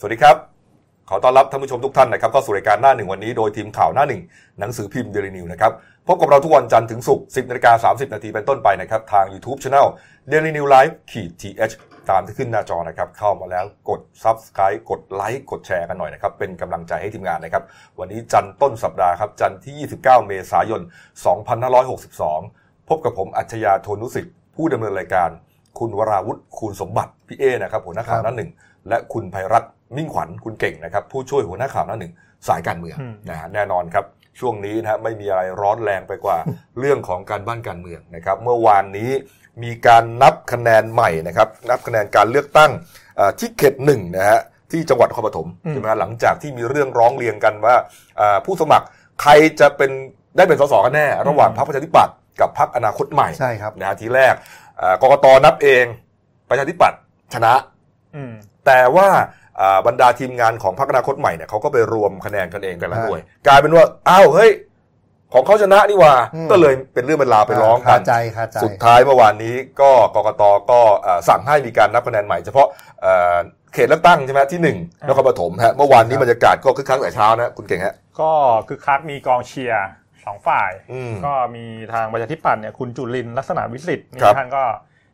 สวัสดีครับ ขอต้อนรับท่านผู้ชมทุกท่านนะครับเข้าสู่รายการหน้าหนึ่งวันนี้โดยทีมข่าวหน้าหนึ่งหนังสือพิมพ์เดลินิวนะครับพบกับเราทุกวันจันทร์ถึงศุกร์10นาฬิกา30 นาทีเป็นต้นไปนะครับทาง YouTube Channel Daily New Life ขีด th ตามที่ขึ้นหน้าจอนะครับเข้ามาแล้วกด Subscribe กดไลค์กดแชร์กันหน่อยนะครับเป็นกำลังใจให้ทีมงานนะครับวันนี้จันทร์ต้นสัปดาห์ครับจันทร์ที่ 29 เมษายน 2562 พบกับผมอัจฉริยะโทนุสิทธิ์ผู้ดำเนินรายการ คุณวราวุฒิคูณสมบัติพี่เอนะครับหัวหน้าข่าวหน้าหนึ่งและคุณภัยรัตน์ มิ่งขวัญคุณเก่งนะครับ ผู้ช่วยหัวหน้าข่าวหน้าหนึ่งสายการเมืองอืมนะฮะแน่นอนครับ ช่วงนี้นะฮะไม่มีอะไรร้อนแรงไปกว่าเรื่องของการบ้านการเมืองนะครับ เมื่อวานนี้มีการนับคะแนนใหม่นะครับ นับคะแนนการเลือกตั้งเอ่อที่เขตหนึ่งนะฮะที่จังหวัดนครปฐมอืมใช่ไหมฮะหลังจากที่มีเรื่องร้องเรียนกันว่าเอ่อผู้สมัครใครจะเป็นได้เป็นสสกันแน่ ระหว่างพรรคประชาธิปัตย์กับพรรคอนาคตใหม่ใช่ครับนะฮะทีแรกเอ่อกกตนับเองประชาธิปัตย์ชนะอืมแต่ว่าอ่า บรรดาทีมงานของพรรคอนาคตใหม่เนี่ยเขาก็ไปรวมคะแนนกันเองกันละฮะหน่วย กลายเป็นว่าอ้าวเฮ้ยของเขาชนะนี่หว่าอืมก็เลยเป็นเรื่องเป็นราวไปร้องกัคานใจคาใจสุดท้ายเมื่อวานนี้ก็กกตก็อ่าสั่งให้มีการนับคะแนนใหม่ เฉพาะเอ่อเขตเลือกตั้งใช่ไหมที่หนึ่งอ่านครปฐมฮะเมื่อวานนี้ครับบรรยากาศก็คึกคักแต่เช้านะคุณเก่งฮะก็คือคักมีกองเชียร์สองฝ่ายอืมก็มีทางประชาธิปัตย์เนี่ยคุณจุลินทร์ลักษณะวิสิทธิ์นี่ครับท่านก็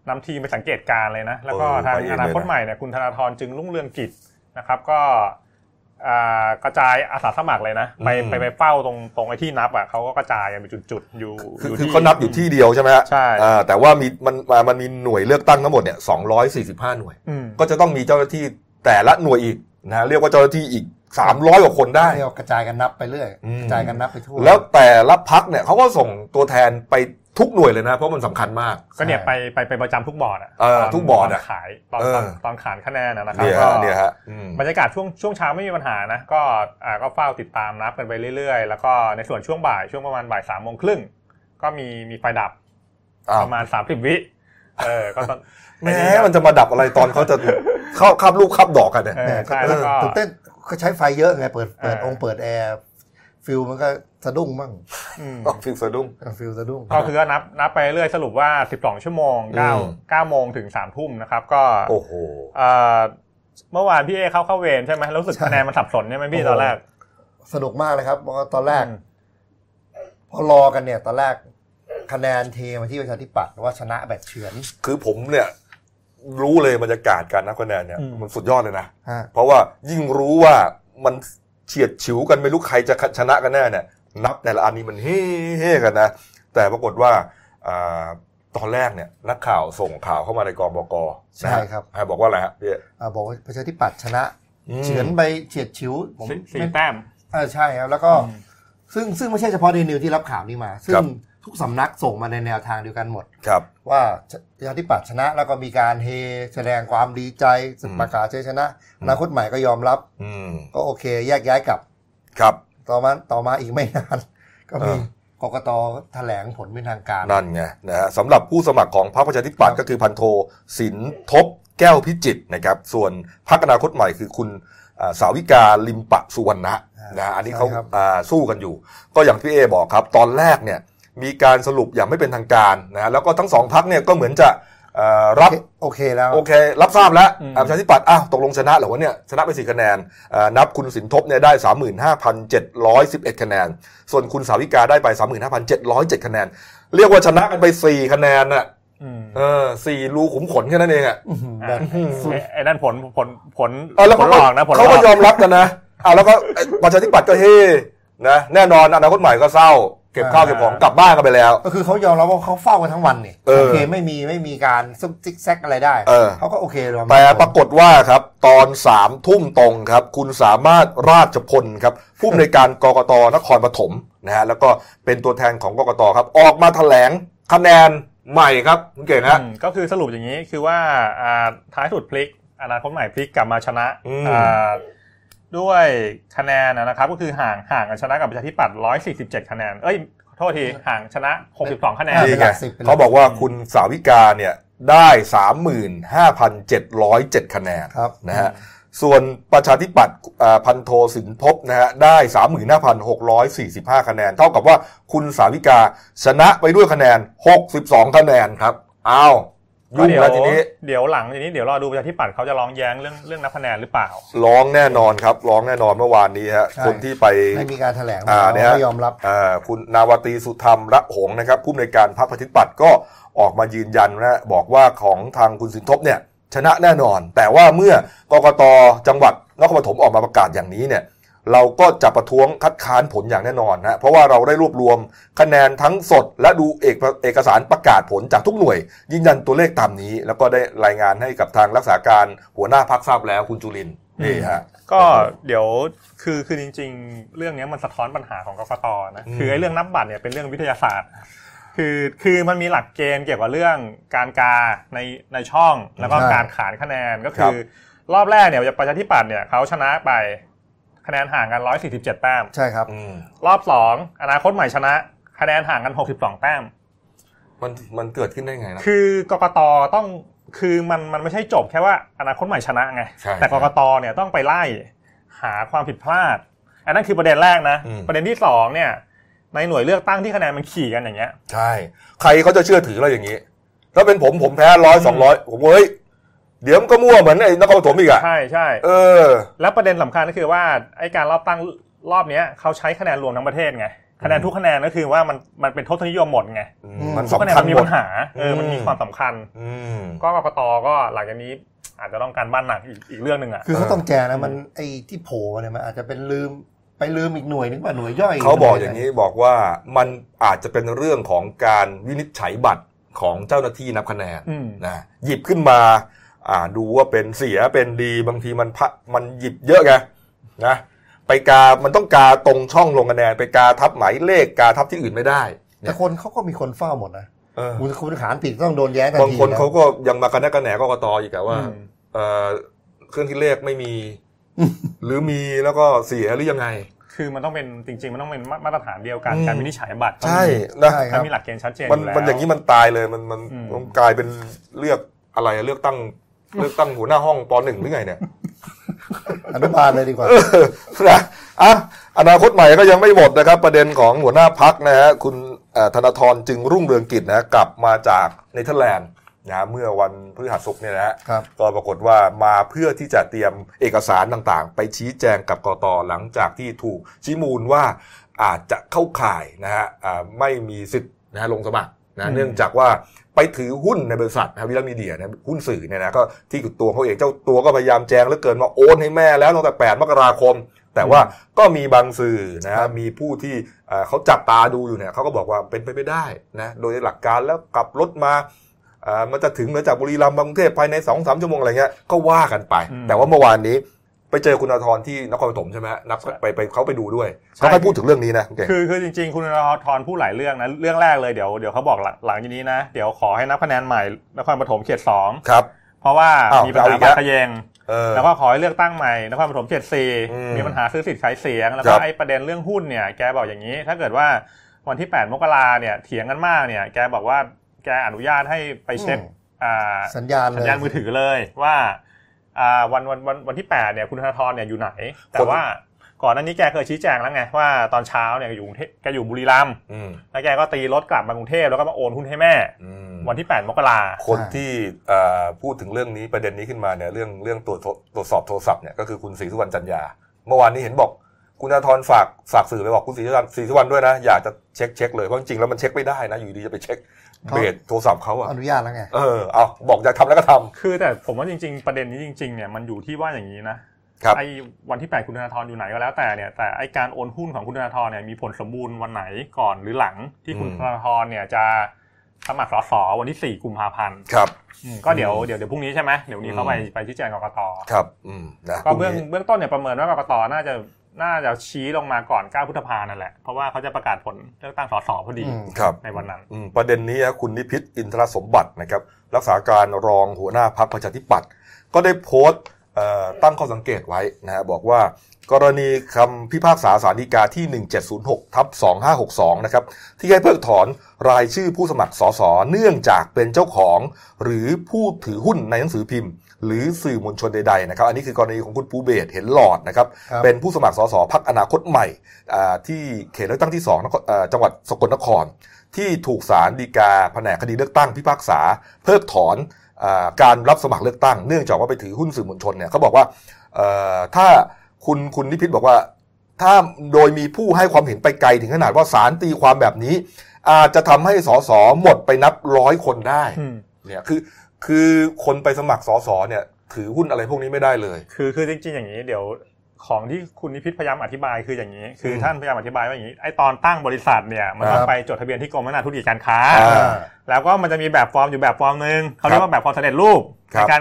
นำทีมไปสังเกตการณ์เลยนะ แล้วก็เออทางไปเองอนาคตเลยนะใหม่เนี่ยคุณธนาธรจึงรุ่งเรืองกิจ นะครับ ก็อ่ากระจายอาสาสมัครเลยนะไปไปไปเฝ้าตรงตรงไอ้ที่นับอะเขาก็กระจายกันเป็นจุดๆอยู่คืออยู่คือที่เขานับอยู่ที่เดียวใช่ไหมฮะใช่อ่าแต่ว่ามีมันมันมีหน่วยเลือกตั้งทั้งหมดเนี่ย245หน่วยอืมก็จะต้องมีเจ้าหน้าที่แต่ละหน่วยอีกนะฮะเรียกว่าเจ้าหน้าที่อีก300กว่าคนได้เรียกว่ากระจายกันนับไปเรื่อยอืมกระจายกันนับไปทั่วแล้วแต่ละพักเนี่ยเขาก็ส่งตัวแทนไป ทุกหน่วยเลยนะ เพราะมันสำคัญมาก ก็เนี่ยใช่ไปไปไปประจำทุกบอร์ดอะเออตนทุกบอร์ดอะตนขายตอนเออตอนตอนขานคะแนนอะนะครับเนี่ยก็ฮะเนี่ยฮะอืมบรรยากาศช่วงช่วงเช้าไม่มีปัญหานะ ก็อ่าก็เฝ้าติดตามนับกันไปเรื่อยๆ แล้วก็ในส่วนช่วงบ่ายช่วงประมาณบ่ายสามโมงครึ่งก็มีมีไฟดับอ้าวประมาณสามสิบวิเออก็ตอนแหมมันจะมาดับอะไรตอนเขาจะเข้าคับลูกคับดอกกันเนี่ยเอแหอม่ใช่แล้วก็ตื่นเต้นเขาใช้ไฟเยอะไงเปิดเปิดเออองค์เปิดแอร์ฟิลมันก็สะดุ้งบ้าง อืมฟิลสะดุ้งฟิลสะดุ้งก็คือก็นับนับไปเรื่อยสรุปว่า 12 ชั่วโมงอืม9 9โมงถึง3ทุ่มนะครับ ก็โอ้โหเอ่อเมื่อวานพี่เอเข้าเข้าเวรใช่ไหมรู้สึกใช่คะแนนมันสับสนใช่ไหมพี่โอ้โหตอนแรก สนุกมากเลยครับเพราะว่าตอนแรกอืมพอรอกันเนี่ย ตอนแรกคะแนนเทมาที่ประชาธิปัตย์ว่าชนะแบบเฉือน คือผมเนี่ยรู้เลยบรรยากาศการนับคะแนนเนี่ยอืมมันสุดยอดเลยนะฮะเพราะว่ายิ่งรู้ว่ามันเฉียดฉิวกันไม่รู้ใครจะชนะกันแน่เนี่ย นับแต่ละอันนี้มันเฮ่เฮ่กันนะ แต่ปรากฏว่าอาตอนแรกเนี่ยนักข่าวส่งข่าวเข้ามาในกองบกนะฮะใช่ครับฮะบอกว่าอะไรฮะพี่อ่าบอกว่าประชาธิปัตย์ชนะอืมเฉือนไปเฉียดฉิวผมสี่สี่ไม่แต้มเออใช่ครับแล้วก็อืมซึ่งซึ่งไม่ใช่เฉพาะเดนิวที่รับข่าวนี้มา ซึ่ครังบทุกสำนักส่งมาในแนวทางเดียวกันหมดครับ ว่าประชาธิปัตย์ชนะแล้วก็มีการเฮแสดงความดีใจอืมประกาศชัยชนะอืมอนาคตใหม่ก็ยอมรับอืมก็โอเค แยกย้ายกลับครับ ต่อมาต่อมาอีกไม่นาน ก็มีเออกกตแถลงผลเป็นทางการ นั่นไงนะฮะสำหรับผู้สมัครของพรรคประชาธิปัตย์ครับก็คือพันโทสินทบแก้วพิจิตรนะครับ ส่วนพรรคอนาคตใหม่คือคุณอ่าสาวิกาลิมปะสุวรรณะนะฮะอันนี้เขาใช่ครับอ่าสู้กันอยู่ ก็อย่างที่เอบอกครับ ตอนแรกเนี่ยมีการสรุปอย่างไม่เป็นทางการนะฮะแล้วก็ทั้งสองพรรคเนี่ยก็เหมือนจะเอ่อ รับโอเคแล้วโอเครับทราบแล้วอืมอ่าประชาธิปัตย์อ้าวตกลงชนะเหรอวะเนี่ยชนะไปสี่คะแนนอ่านับคุณสินทบเนี่ยได้ 35,711 คะแนน ส่วนคุณสาวิกาได้ไป 35,707 คะแนน เรียกว่าชนะกันไป 4 คะแนนน่ะอืมเออสี่รูขุมขนแค่นั้นเองอะอื้อหืออะแบบไอ้ไอ้นั่นผลผลผลเออแล้วผลเขาหก็ลอกนะผลหลเขาก็ยออกมรับกันนะอ่าแล้วก็เอ้ยประชาธิปัตย์ก็เฮ่นะแน่นอนอนาคตใหม่ก็เศร้า เก็บข้าวเก็บของกลับบ้านกันไปแล้ว ก็คือเขายอมรับว่าเขาเฝ้ากันทั้งวันนี่เออโอเคไม่มีไม่มีการซุกซิกแซกอะไรได้เออเขาก็โอเคเลยแต่ปรากฏว่าครับ ตอนสามทุ่มตรงครับ คุณสามารถราชพลครับผู้อำนวยการกกตนครปฐมนะฮะแล้วก็เป็นตัวแทนของกกตครับ ออกมาแถลงคะแนนใหม่ครับคุณเก่งฮะอืมก็คือสรุปอย่างนี้คือว่าอ่าท้ายสุดพลิกอนาคตใหม่พลิกกลับมาชนะอืมอ่า ด้วยคะแนนนะครับก็คือห่างห่างกันชนะกับประชาธิปัตย์147 คะแนน เอ้ยโทษทีห่างชนะ 62 คะแนนนี่ไงเขาบอกว่าคุณสาวิกาเนี่ยได้ 35,707 คะแนนครับนะฮะส่วนประชาธิปัตย์อ่าพันโทสินพบนะฮะได้ 35,645 คะแนน เท่ากับว่าคุณสาวิกาชนะไปด้วยคะแนน 62 คะแนนครับอ้าว ยุ่งเดี๋ยวแล้วทีนี้เดี๋ยวหลังทีนี้เดี๋ยวรอดูประชาธิปัตย์เขาจะร้องแย้งเรื่องเรื่องนับคะแนนหรือเปล่า ร้องแน่นอนครับ ร้องแน่นอนเมื่อวานนี้ฮะใช่คนที่ไปไม่มีการแถลงอ่าเนี่ยฮะไม่ยอมรับอ่าคุณนาวาตรีสุธรรมระหงส์นะครับผู้อำนวยการพรรคประชาธิปัตย์ก็ออกมายืนยันนะบอกว่าของทางคุณสินทบเนี่ยชนะแน่นอน แต่ว่าเมื่อกกตจังหวัดนครปฐมออกมาประกาศอย่างนี้เนี่ย เราก็จะประท้วงคัดค้านผลอย่างแน่นอนนะเพราะว่าเราได้รวบรวมคะแนนทั้งสด และดูเอกเอกสารประกาศผลจากทุกหน่วย ยืนยันตัวเลขตามนี้ แล้วก็ได้รายงานให้กับทางรักษาการหัวหน้าพักทราบแล้วคุณจุลินทร์นี่ฮะก็เดี๋ยวคือคือจริง ๆ เรื่องนี้มันสะท้อนปัญหาของกกตนะอืมคือไอ้เรื่องนับบัตรเนี่ยเป็นเรื่องวิทยาศาสตร์ คือคือมันมีหลักเกณฑ์เกี่ยวกับเรื่องการกาในในช่องแล้วก็ใช่การขานคะแนนก็คือ รอบแรกเนี่ยประชาธิปัตย์เนี่ยเขาชนะไป คะแนนห่างกัน 147 แต้ม ใช่ครับอืมรอบสองอนาคตใหม่ชนะคะแนนห่างกัน 62 แต้ม มันมันเกิดขึ้นได้ไงนะ คือกกตต้องคือมันมันไม่ใช่จบแค่ว่าอนาคตใหม่ชนะไง ใช่แต่กกตเนี่ยต้องไปไล่หาความผิดพลาด อันนั้นคือประเด็นแรกนะ อืม ประเด็นที่สองเนี่ย ในหน่วยเลือกตั้งที่คะแนนมันขี่กันอย่างเงี้ย ใช่ ใครเขาจะเชื่อถือเราอย่างนี้ ถ้าเป็นผมผมแพ้ร้อยสองร้อยผมว่าเฮ้ย เดี๋ยวมันก็มั่วเหมือนไอ้นครปฐมอีกอะใช่ใช่เออ แล้วประเด็นสำคัญก็คือว่าไอ้การรอบตั้งรอบเนี้ยเขาใช้คะแนนรวมทั้งประเทศไงคะแนนทุกคะแนนก็คือว่ามันมันเป็นทศนิยมหมดไงอืมอืมมันทุกคะแนนสำคัญมันมีหมปัดญหาเออมันมีอืมความสำคัญอืมก็กกตก็หลังจากนี้อาจจะต้องการบ้านหนักอีกอีกเรื่องหนึ่งอะคือเขาเออต้องแจนะมันไอ้ที่โผล่มาเนี่ยมันอาจจะเป็นลืมไปลืมอีกหน่วยนึงว่าหน่วยย่อยเขาบอกอย่างนี้บอกว่ามันอาจจะเป็นเรื่องของการวินิจฉัยบัตรของเจ้าหน้าที่นับคะแนนอืมนะหยิบขึ้นมา อ่าดูว่าเป็นเสียเป็นดีบางทีมันพะมันหยิบเยอะไงนะไปกา มันต้องกาตรงช่องลงคะแนนไปกาทับหมายเลขกาทับที่อื่นไม่ได้ แต่คนเขาก็มีคนเฝ้าหมดนะเออคุณคุณขานผิดต้องโดนแย้งทันบางทีคนนะเขาก็ยังมากันแนกกันแหนกกตอีกอะว่าอืมเออเครื่องคิดเลขไม่มี หรือมีแล้วก็เสียหรือยังไง คือมันต้องเป็นจริง ๆ มันต้องเป็นมามาตรฐานเดียวกันอืมการวินิจฉัยบัตรใช่นะใช่คมัรันบมีหลักเกณฑ์ชัดเจนมันอยู่แล้วมันอย่างนี้มันตายเลยมันมันอืมมันกลายเป็นเลือกอะไรอะเลือกตั้ง เลือกตั้งหัวหน้าห้องปหนึ่งหรือไงเนี่ยอนุบาลเลยดีกว่านะอะอนาคตใหม่ก็ยังไม่หมดนะครับ ประเด็นของหัวหน้าพักนะฮะคุณเอ่อธนาธรจึงรุ่งเรืองกิจนะฮะกลับมาจากเนเธอร์แลนด์นะฮะเมื่อวันพฤหัสศุกร์เนี่ยนะฮะครับก็ปรากฏว่ามาเพื่อที่จะเตรียมเอกสารต่างๆ ไปชี้แจงกับกตหลังจากที่ถูกชี้มูลว่าอาจจะเข้าข่ายนะฮะอ่าไม่มีสิทธิ์นะฮะลงสมัครนะเนื่องจากว่า ไปถือหุ้นในบริษัทนะวิลมีเดียนะหุ้นสื่อเนี่ยนะก็ที่ตัวเขาเองเจ้าตัวก็พยายามแจ้งเหลือเกินว่าโอนให้แม่แล้วตั้งแต่ 8 มกราคม แต่ว่าก็มีบางสื่อนะครัฮะบมีผู้ที่เอ่อเขาจับตาดูอยู่เนี่ยเขาก็บอกว่าเป็นไปไม่ได้นะโดยหลักการแล้วขับรถมาเอ่อมันจะถึงเหนือจากบุรีรัมย์บางกรุงเทพภายในสองสามชั่วโมงอะไรเงี้ยก็ว่ากันไปอืมแต่ว่าเมื่อวานนี้ ไปเจอคุณอาธรที่นครปฐมใช่ไหมฮะนับใช่ไปไปเขาไปดูด้วยใช่เขาให้พูดถึงเรื่องนี้นะโอเคคือคือจริง ๆ คุณธนาธรพูดหลายเรื่องนะเรื่องแรกเลยเดี๋ยวเดี๋ยวเขาบอกหลังหลังจากนี้นะเดี๋ยวขอให้นับคะแนนใหม่นครปฐมเขตสองครับเพราะว่าอ้าวมีปัญเอาหาอีกบัแล้ตวรทะเยงเออแล้วก็ขอให้เลือกตั้งใหม่นครปฐมเขตสี่อืมมีปัญหาซื้อสิทธิ์ขายเสียง แล้วคก็รับไอ้ประเด็นเรื่องหุ้นเนี่ยแกบอกอย่างนี้ ถ้าเกิดว่าวันที่ 8 มกราเนี่ยเถียงกันมากเนี่ยแกบอกว่าแกอนุญาตให้ไปเช็คอืมอ่าสัญญาณเลยสัญญาณมือถือเลยว่าอ่า วันวันวันวันที่8เนี่ยคุณธนาธรเนี่ยอยู่ไหน แต่คนว่าก่อนหน้านี้แกเคยชี้แจงแล้วไงว่าตอนเช้าเนี่ยแกอยู่กรุงเทพแกอยู่บุรีรัมย์อืมแล้วแกก็ตีรถกลับมากรุงเทพแล้วก็มาโอนหุ้นให้แม่อืมวันที่ 8 มกราคนที่เอ่อพูดถึงเรื่องนี้ประเด็นนี้ขึ้นมาเนี่ยเรื่องเรื่องตรวจโทตรวจสอบโทรศัพท์เนี่ยก็คือคุณศรีสุวรรณจันยา เมื่อวานนี้เห็นบอกคุณอาธรฝากฝากสื่อไปบอกคุณศรีสุวรรณศรีสุวรรณด้วยนะ อยากจะเช็คเช็คเลยเพราะจริงๆแล้วมันเช็คไม่ได้นะอยู่ดีจะไปเช็ค เขาเบสโทรศัพท์เขาอะอนุญาตแล้วไงเออเอาบอกอยากทำแล้วก็ทำคือแต่ผมว่าจริง ๆ ประเด็นนี้จริงๆเนี่ยมันอยู่ที่ว่าอย่างนี้นะครับไอ้วันที่ 8 คุณธนาธรอยู่ไหนก็แล้วแต่เนี่ยแต่ไอ้การโอนหุ้นของคุณธนาธรเนี่ยมีผลสมบูรณ์วันไหนก่อนหรือหลังที่คุณอืมธนาธรเนี่ยจะสมัครสสวันที่ 4 กุมภาพันธ์ครับอืมก็เดี๋ยวเดี๋ยวเดี๋ยวพรุ่งนี้ใช่ไหมเดี๋ยววนนี้เขาไปไปชี้แจงกกตครับอืมนะก็เบื้องพรุ่นี้เบื้องต้นเนี่ยประเมินว่ากกตน่าจะ น่าจะชี้ลงมาก่อน9พฤษภานั่นแหละ เพราะว่าเขาจะประกาศผลเลือกตั้งสสพอดีอืมครับในวันนั้นอืมประเด็นนี้นะคุณนิพิษอินทรสมบัตินะครับรักษาการรองหัวหน้าพักประชาธิปัตย์ก็ได้โพสต์เอ่อตั้งข้อสังเกตไว้นะฮะบอกว่ากรณีคำพิพากษาสารดีกาที่ 1706ทับ2562 นะครับ ที่ให้เพิกถอนรายชื่อผู้สมัครสสเนื่องจากเป็นเจ้าของ หรือผู้ถือหุ้นในหนังสือพิมพ์ หรือสื่อมวลชนใดๆนะครับ อันนี้คือกรณีของคุณปูเบศเห็นหลอดนะครับครับ เป็นผู้สมัครสสพักอนาคตใหม่อ่าที่เขตเลือกตั้งที่2นครเอ่อจังหวัดสกลนคร ที่ถูกศาลฎีกาแผนกคดีเลือกตั้งพิพากษา เพิกถอนการรับสมัครเลือกตั้งเนื่องจากว่าไปถือหุ้นสื่อมวลชนเนี่ยเขาบอกว่าถ้าคุณคุณนิพิฏฐ์บอกว่าถ้าโดยมีผู้ให้ความเห็นไปไกลถึงขนาดว่าศาลตีความแบบนี้ อาจจะทำให้สสหมดไปนับร้อยคนได้เนี่ยคือ คือคนไปสมัครสสเนี่ย ถือหุ้นอะไรพวกนี้ไม่ได้เลย คือคือจริงๆอย่างนี้เดี๋ยวของที่คุณนิพิฏฐ์พยายามอธิบายคืออย่างนี้ คือท่านพยายามอธิบายว่าอย่างนี้ไอ้ตอนตั้งบริษัทเนี่ยมันต้องไปจดทะเบียนที่กรมพัฒนาธุรกิจการค้า แล้วก็มันจะมีแบบฟอร์มอยู่แบบฟอร์มหนึ่งเขาเรียกว่าแบบฟอร์มสำเร็จรูปในการ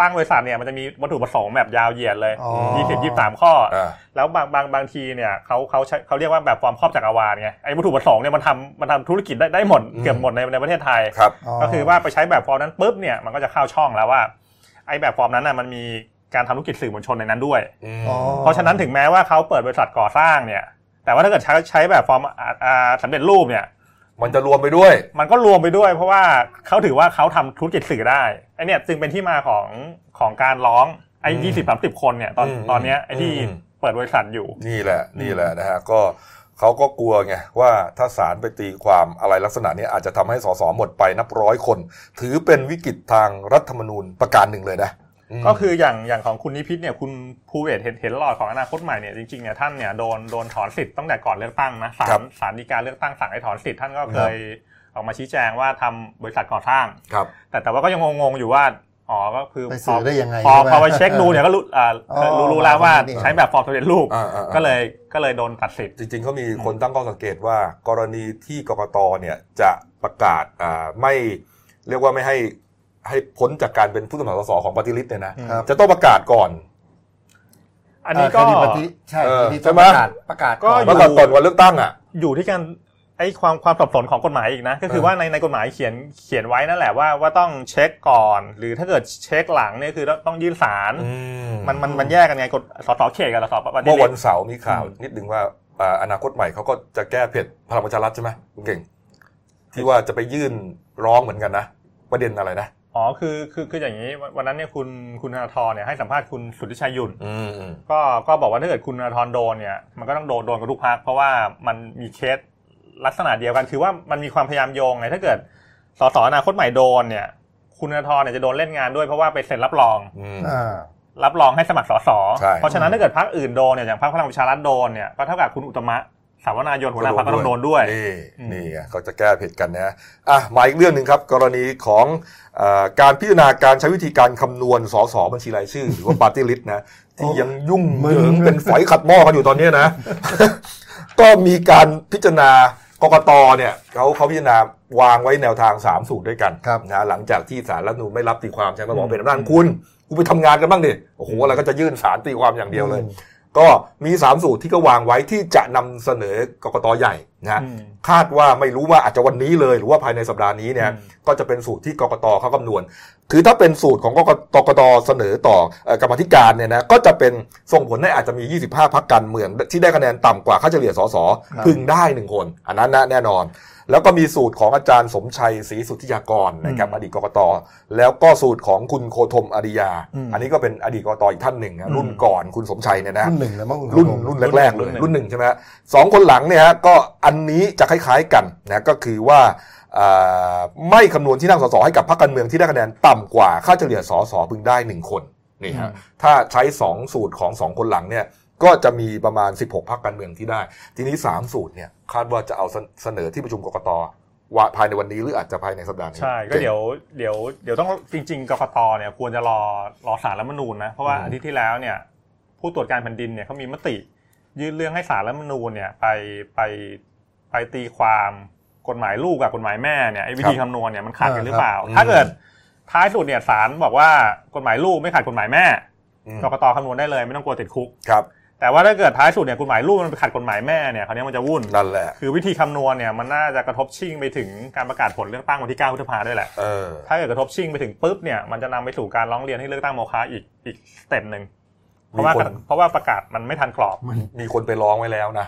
ตั้งบริษัทเนี่ยมันจะมีวัตถุประสงค์แบบยาวเหยียดเลยยี่สิบยี่สามข้อ แล้วบางบางบางทีเนี่ยเขาเขาใช้เขาเรียกว่าแบบฟอร์มครอบจักรวาลไงไอ้วัตถุประสงค์เนี่ยมันทำมันทำธุรกิจได้ได้หมดเกือบหมดในในประเทศไทย ก็คือว่าไปใช้แบบฟอร์มนั้นปุ๊บเนี่ยมันก็จะเข้าช่องแล้วว่า ไอ้แบบฟอร์มนั้นน่ะมันมีการทำธุรกิจสื่อมวลชนในนั้นด้วย เพราะฉะนั้นถึงแม้ว่าเขาเปิดบริษัทก่อสร้างเนี่ย แต่ว่าถ้าเกิดใช้ใช้แบบฟอร์มสำเร็จรูปเนี่ย มันจะรวมไปด้วย มันก็รวมไปด้วย เพราะว่าเขาถือว่าเขาทำธุรกิจสื่อได้ ไอเนี่ยจึงเป็นที่มาของของการร้องไอ้ยี่สิบสามสิบคนเนี่ยตอนตอนเนี้ยไอ้ที่เปิดบริษัทอยู่ นี่แหละนี่แหละนะฮะก็เขาก็กลัวไงว่าถ้าศาลไปตีความอะไรลักษณะนี้อาจจะทำให้สสหมดไปนับร้อยคน ถือเป็นวิกฤตทางรัฐธรรมนูญประการหนึ่งเลยนะก็คืออย่างอย่างของคุณนิพิษเนี่ยคุณภูเวศเห็นเห็นหลอดของอนาคตใหม่เนี่ยจริงๆเนี่ยท่านเนี่ยโดนโดนถอนสิทธิ์ตั้งแต่ก่อนเลือกตั้งนะศาลศาลฎีกาเลือกตั้งสั่งให้ถอนสิทธิ์ท่านก็เคย ออกมาชี้แจงว่าทำบริษัทก่อสร้างครับ แต่แต่ว่าก็ยังงงๆอยู่ว่าอ๋อก็คือพอได้ยังไงพอพอไปเช็คดูเนี่ยก็รู้รู้รู้แล้วว่าใช้แบบฟอร์มสำเร็จรูปก็เลยก็เลยโดนตัดสิทธิ์จริงๆเขามีคนตั้งข้อสังเกตว่า กรณีที่กกตเนี่ยจะประกาศไม่เรียกว่าไม่ให้ให้พ้นจากการเป็นผู้สมัครสสของปฏิริษีเนี่ยนะจะต้องประกาศก่อน อันนี้ก็ใช่ใช่ไหมประกาศประกาศก็ประกาศก่อนวันเลือกตั้งอะอยู่ที่การ ไอ้ความความสับสนของกฎหมายอีกนะ ก็คือว่าในในกฎหมายเขียนเขียนไว้นั่นแหละว่าว่าต้องเช็คก่อน หรือถ้าเกิดเช็คหลังเนี่ยคือต้องยื่นศาลมันมันมันแยกกันไงกฎสสเขตกับสสปฏิริษีเมื่อวันเสาร์มีข่าวนิดนึงว่าอนาคตใหม่เขาก็จะแก้เพจพลังประชารัฐใช่ไหมคุณเก่ง ที่ว่าจะไปยื่นร้องเหมือนกันนะประเด็นอะไรนะอ๋อคือคือคืออย่างนี้วันนั้นเนี่ยคุณคุณธนาธรเนี่ยให้สัมภาษณ์คุณสุทธิชัยยุ่นก็ก็บอกว่าถ้าเกิดคุณธนาธรโดนเนี่ยมันก็ต้องโดนโดนกับทุกพักเพราะว่ามันมีเคส ลักษณะเดียวกันคือว่ามันมีความพยายามโยงไงถ้าเกิดสสอนาคตใหม่โดนเนี่ย คุณธนาธรเนี่ยจะโดนเล่นงานด้วยเพราะว่าไปเซ็นรับรองรับรองให้สมัครสสเพราะฉะนั้นถ้าเกิดพักอื่นโดนเนี่ยอย่างพักพลังประชารัฐโดนเนี่ยก็เท่ากับคุณอุตมะสาวนายนหัวหน้าพรรคก็ต้องโดนด้วยนี่นี่เขาจะแก้ผิดกันนะอะมาอีกเรื่องหนึ่งครับ กรณีของการพิจารณาการใช้วิธีการคำนวณสสบัญชีรายชื่อ หรือว่าปาร์ตี้ลิสต์นะที่ยังยุ่งเหยิงเป็นฝอยขัดหม้อกันอยู่ตอนนี้นะ ก็มีการพิจารณา กกตเนี่ยเขาเขาพิจารณาวางไว้แนวทาง 3 สูตรด้วยกันนะหลังจากที่สารรัฐนูนไม่รับตีความใช่ไหมบอกเป็นอำนาจคุณคุณไปทำงานกันบ้างดิโอ้โหอะไรก็จะยื่นสารตีความอย่างเดียวเลย ก็มี 3 สูตรที่ก็วางไว้ที่จะนำเสนอกกตใหญ่นะคาดว่าไม่รู้ว่าอาจจะวันนี้เลย หรือว่าภายในสัปดาห์นี้เนี่ยก็จะเป็นสูตรที่กกตเขาคำนวณ คือถ้าเป็นสูตรของกกตเสนอต่อกรรมธิการเนี่ยนะก็จะเป็นส่งผลให้อาจจะมี 25 พักการเมืองที่ได้คะแนนต่ำกว่าค่าเฉลี่ยสสพึงได้หนึ่งคน อันนั้นนะแน่นอน แล้วก็มีสูตรของอาจารย์สมชัยศรีสุทธิยากรนะครับอดีตกรกตแล้วก็สูตรของคุณโคธมอริยา อันนี้ก็เป็นอดีตกรกตอีกท่านหนึ่งรุ่นก่อนคุณสมชัยเนี่ยนะรุ่นหนึ่งแล้วมั้งรุ่นรุ่นแรกๆเลยรุ่นหนึ่งใช่ไหมสองคนหลังเนี่ยฮะก็อันนี้จะคล้าย ๆกันนะก็คือว่า ไม่คำนวณที่นั่งสสให้กับพรรคการเมืองที่ได้คะแนนต่ำกว่าค่าเฉลี่ยสสพึงได้หนึ่งคนนี่ฮะถ้าใช้สองสูตรของสองคนหลังเนี่ยก็จะมีประมาณ 16พรรคการเมืองที่ได้ ทีนี้ 3 สูตรเนี่ยคาดว่าจะเอาเสนอที่ประชุมกกตว่าภายในวันนี้หรืออาจจะภายในสัปดาห์นี้ใช่ก็เดี๋ยวเดี๋ยวเดี๋ยวต้องจริง ๆกกตเนี่ยควรจะรอรอสารรัฐมนูญนะเพราะว่าอาทิตย์ที่แล้วเนี่ยผู้ตรวจการแผ่นดินเนี่ยเขามีมติ ยื่นเรื่องให้สารรัฐมนูญเนี่ยไปไปไปตีความ กฎหมายลูกกับกฎหมายแม่เนี่ยไอ้วิธีคำนวณเนี่ยมันขาดกันหรือเปล่า ถ้าเกิดท้ายสุดเนี่ยสารบอกว่ากฎหมายลูกไม่ขาดกฎหมายแม่กกตคำนวณได้เลยไม่ต้องกลัวติดคุกครับ แต่ว่าถ้าเกิดท้ายสุดเนี่ยกฎหมายลูกมันไปขัดกฎหมายแม่เนี่ยคราวนี้มันจะวุ่นนั่นแหละคือวิธีคำนวณเนี่ยมันน่าจะกระทบชิ่งไปถึงการประกาศผลเลือกตั้งวันที่9พฤษภาด้วยแหละถ้าเกิดกระทบชิ่งไปถึงปุ๊บเนี่ยมันจะนำไปสู่การร้องเรียนให้เลือกตั้งโมฆะอีกอีกสเต็ปหนึ่งเพราะว่าเพราะว่าประกาศมันไม่ทันกรอบมีคนไปร้องไว้แล้วนะ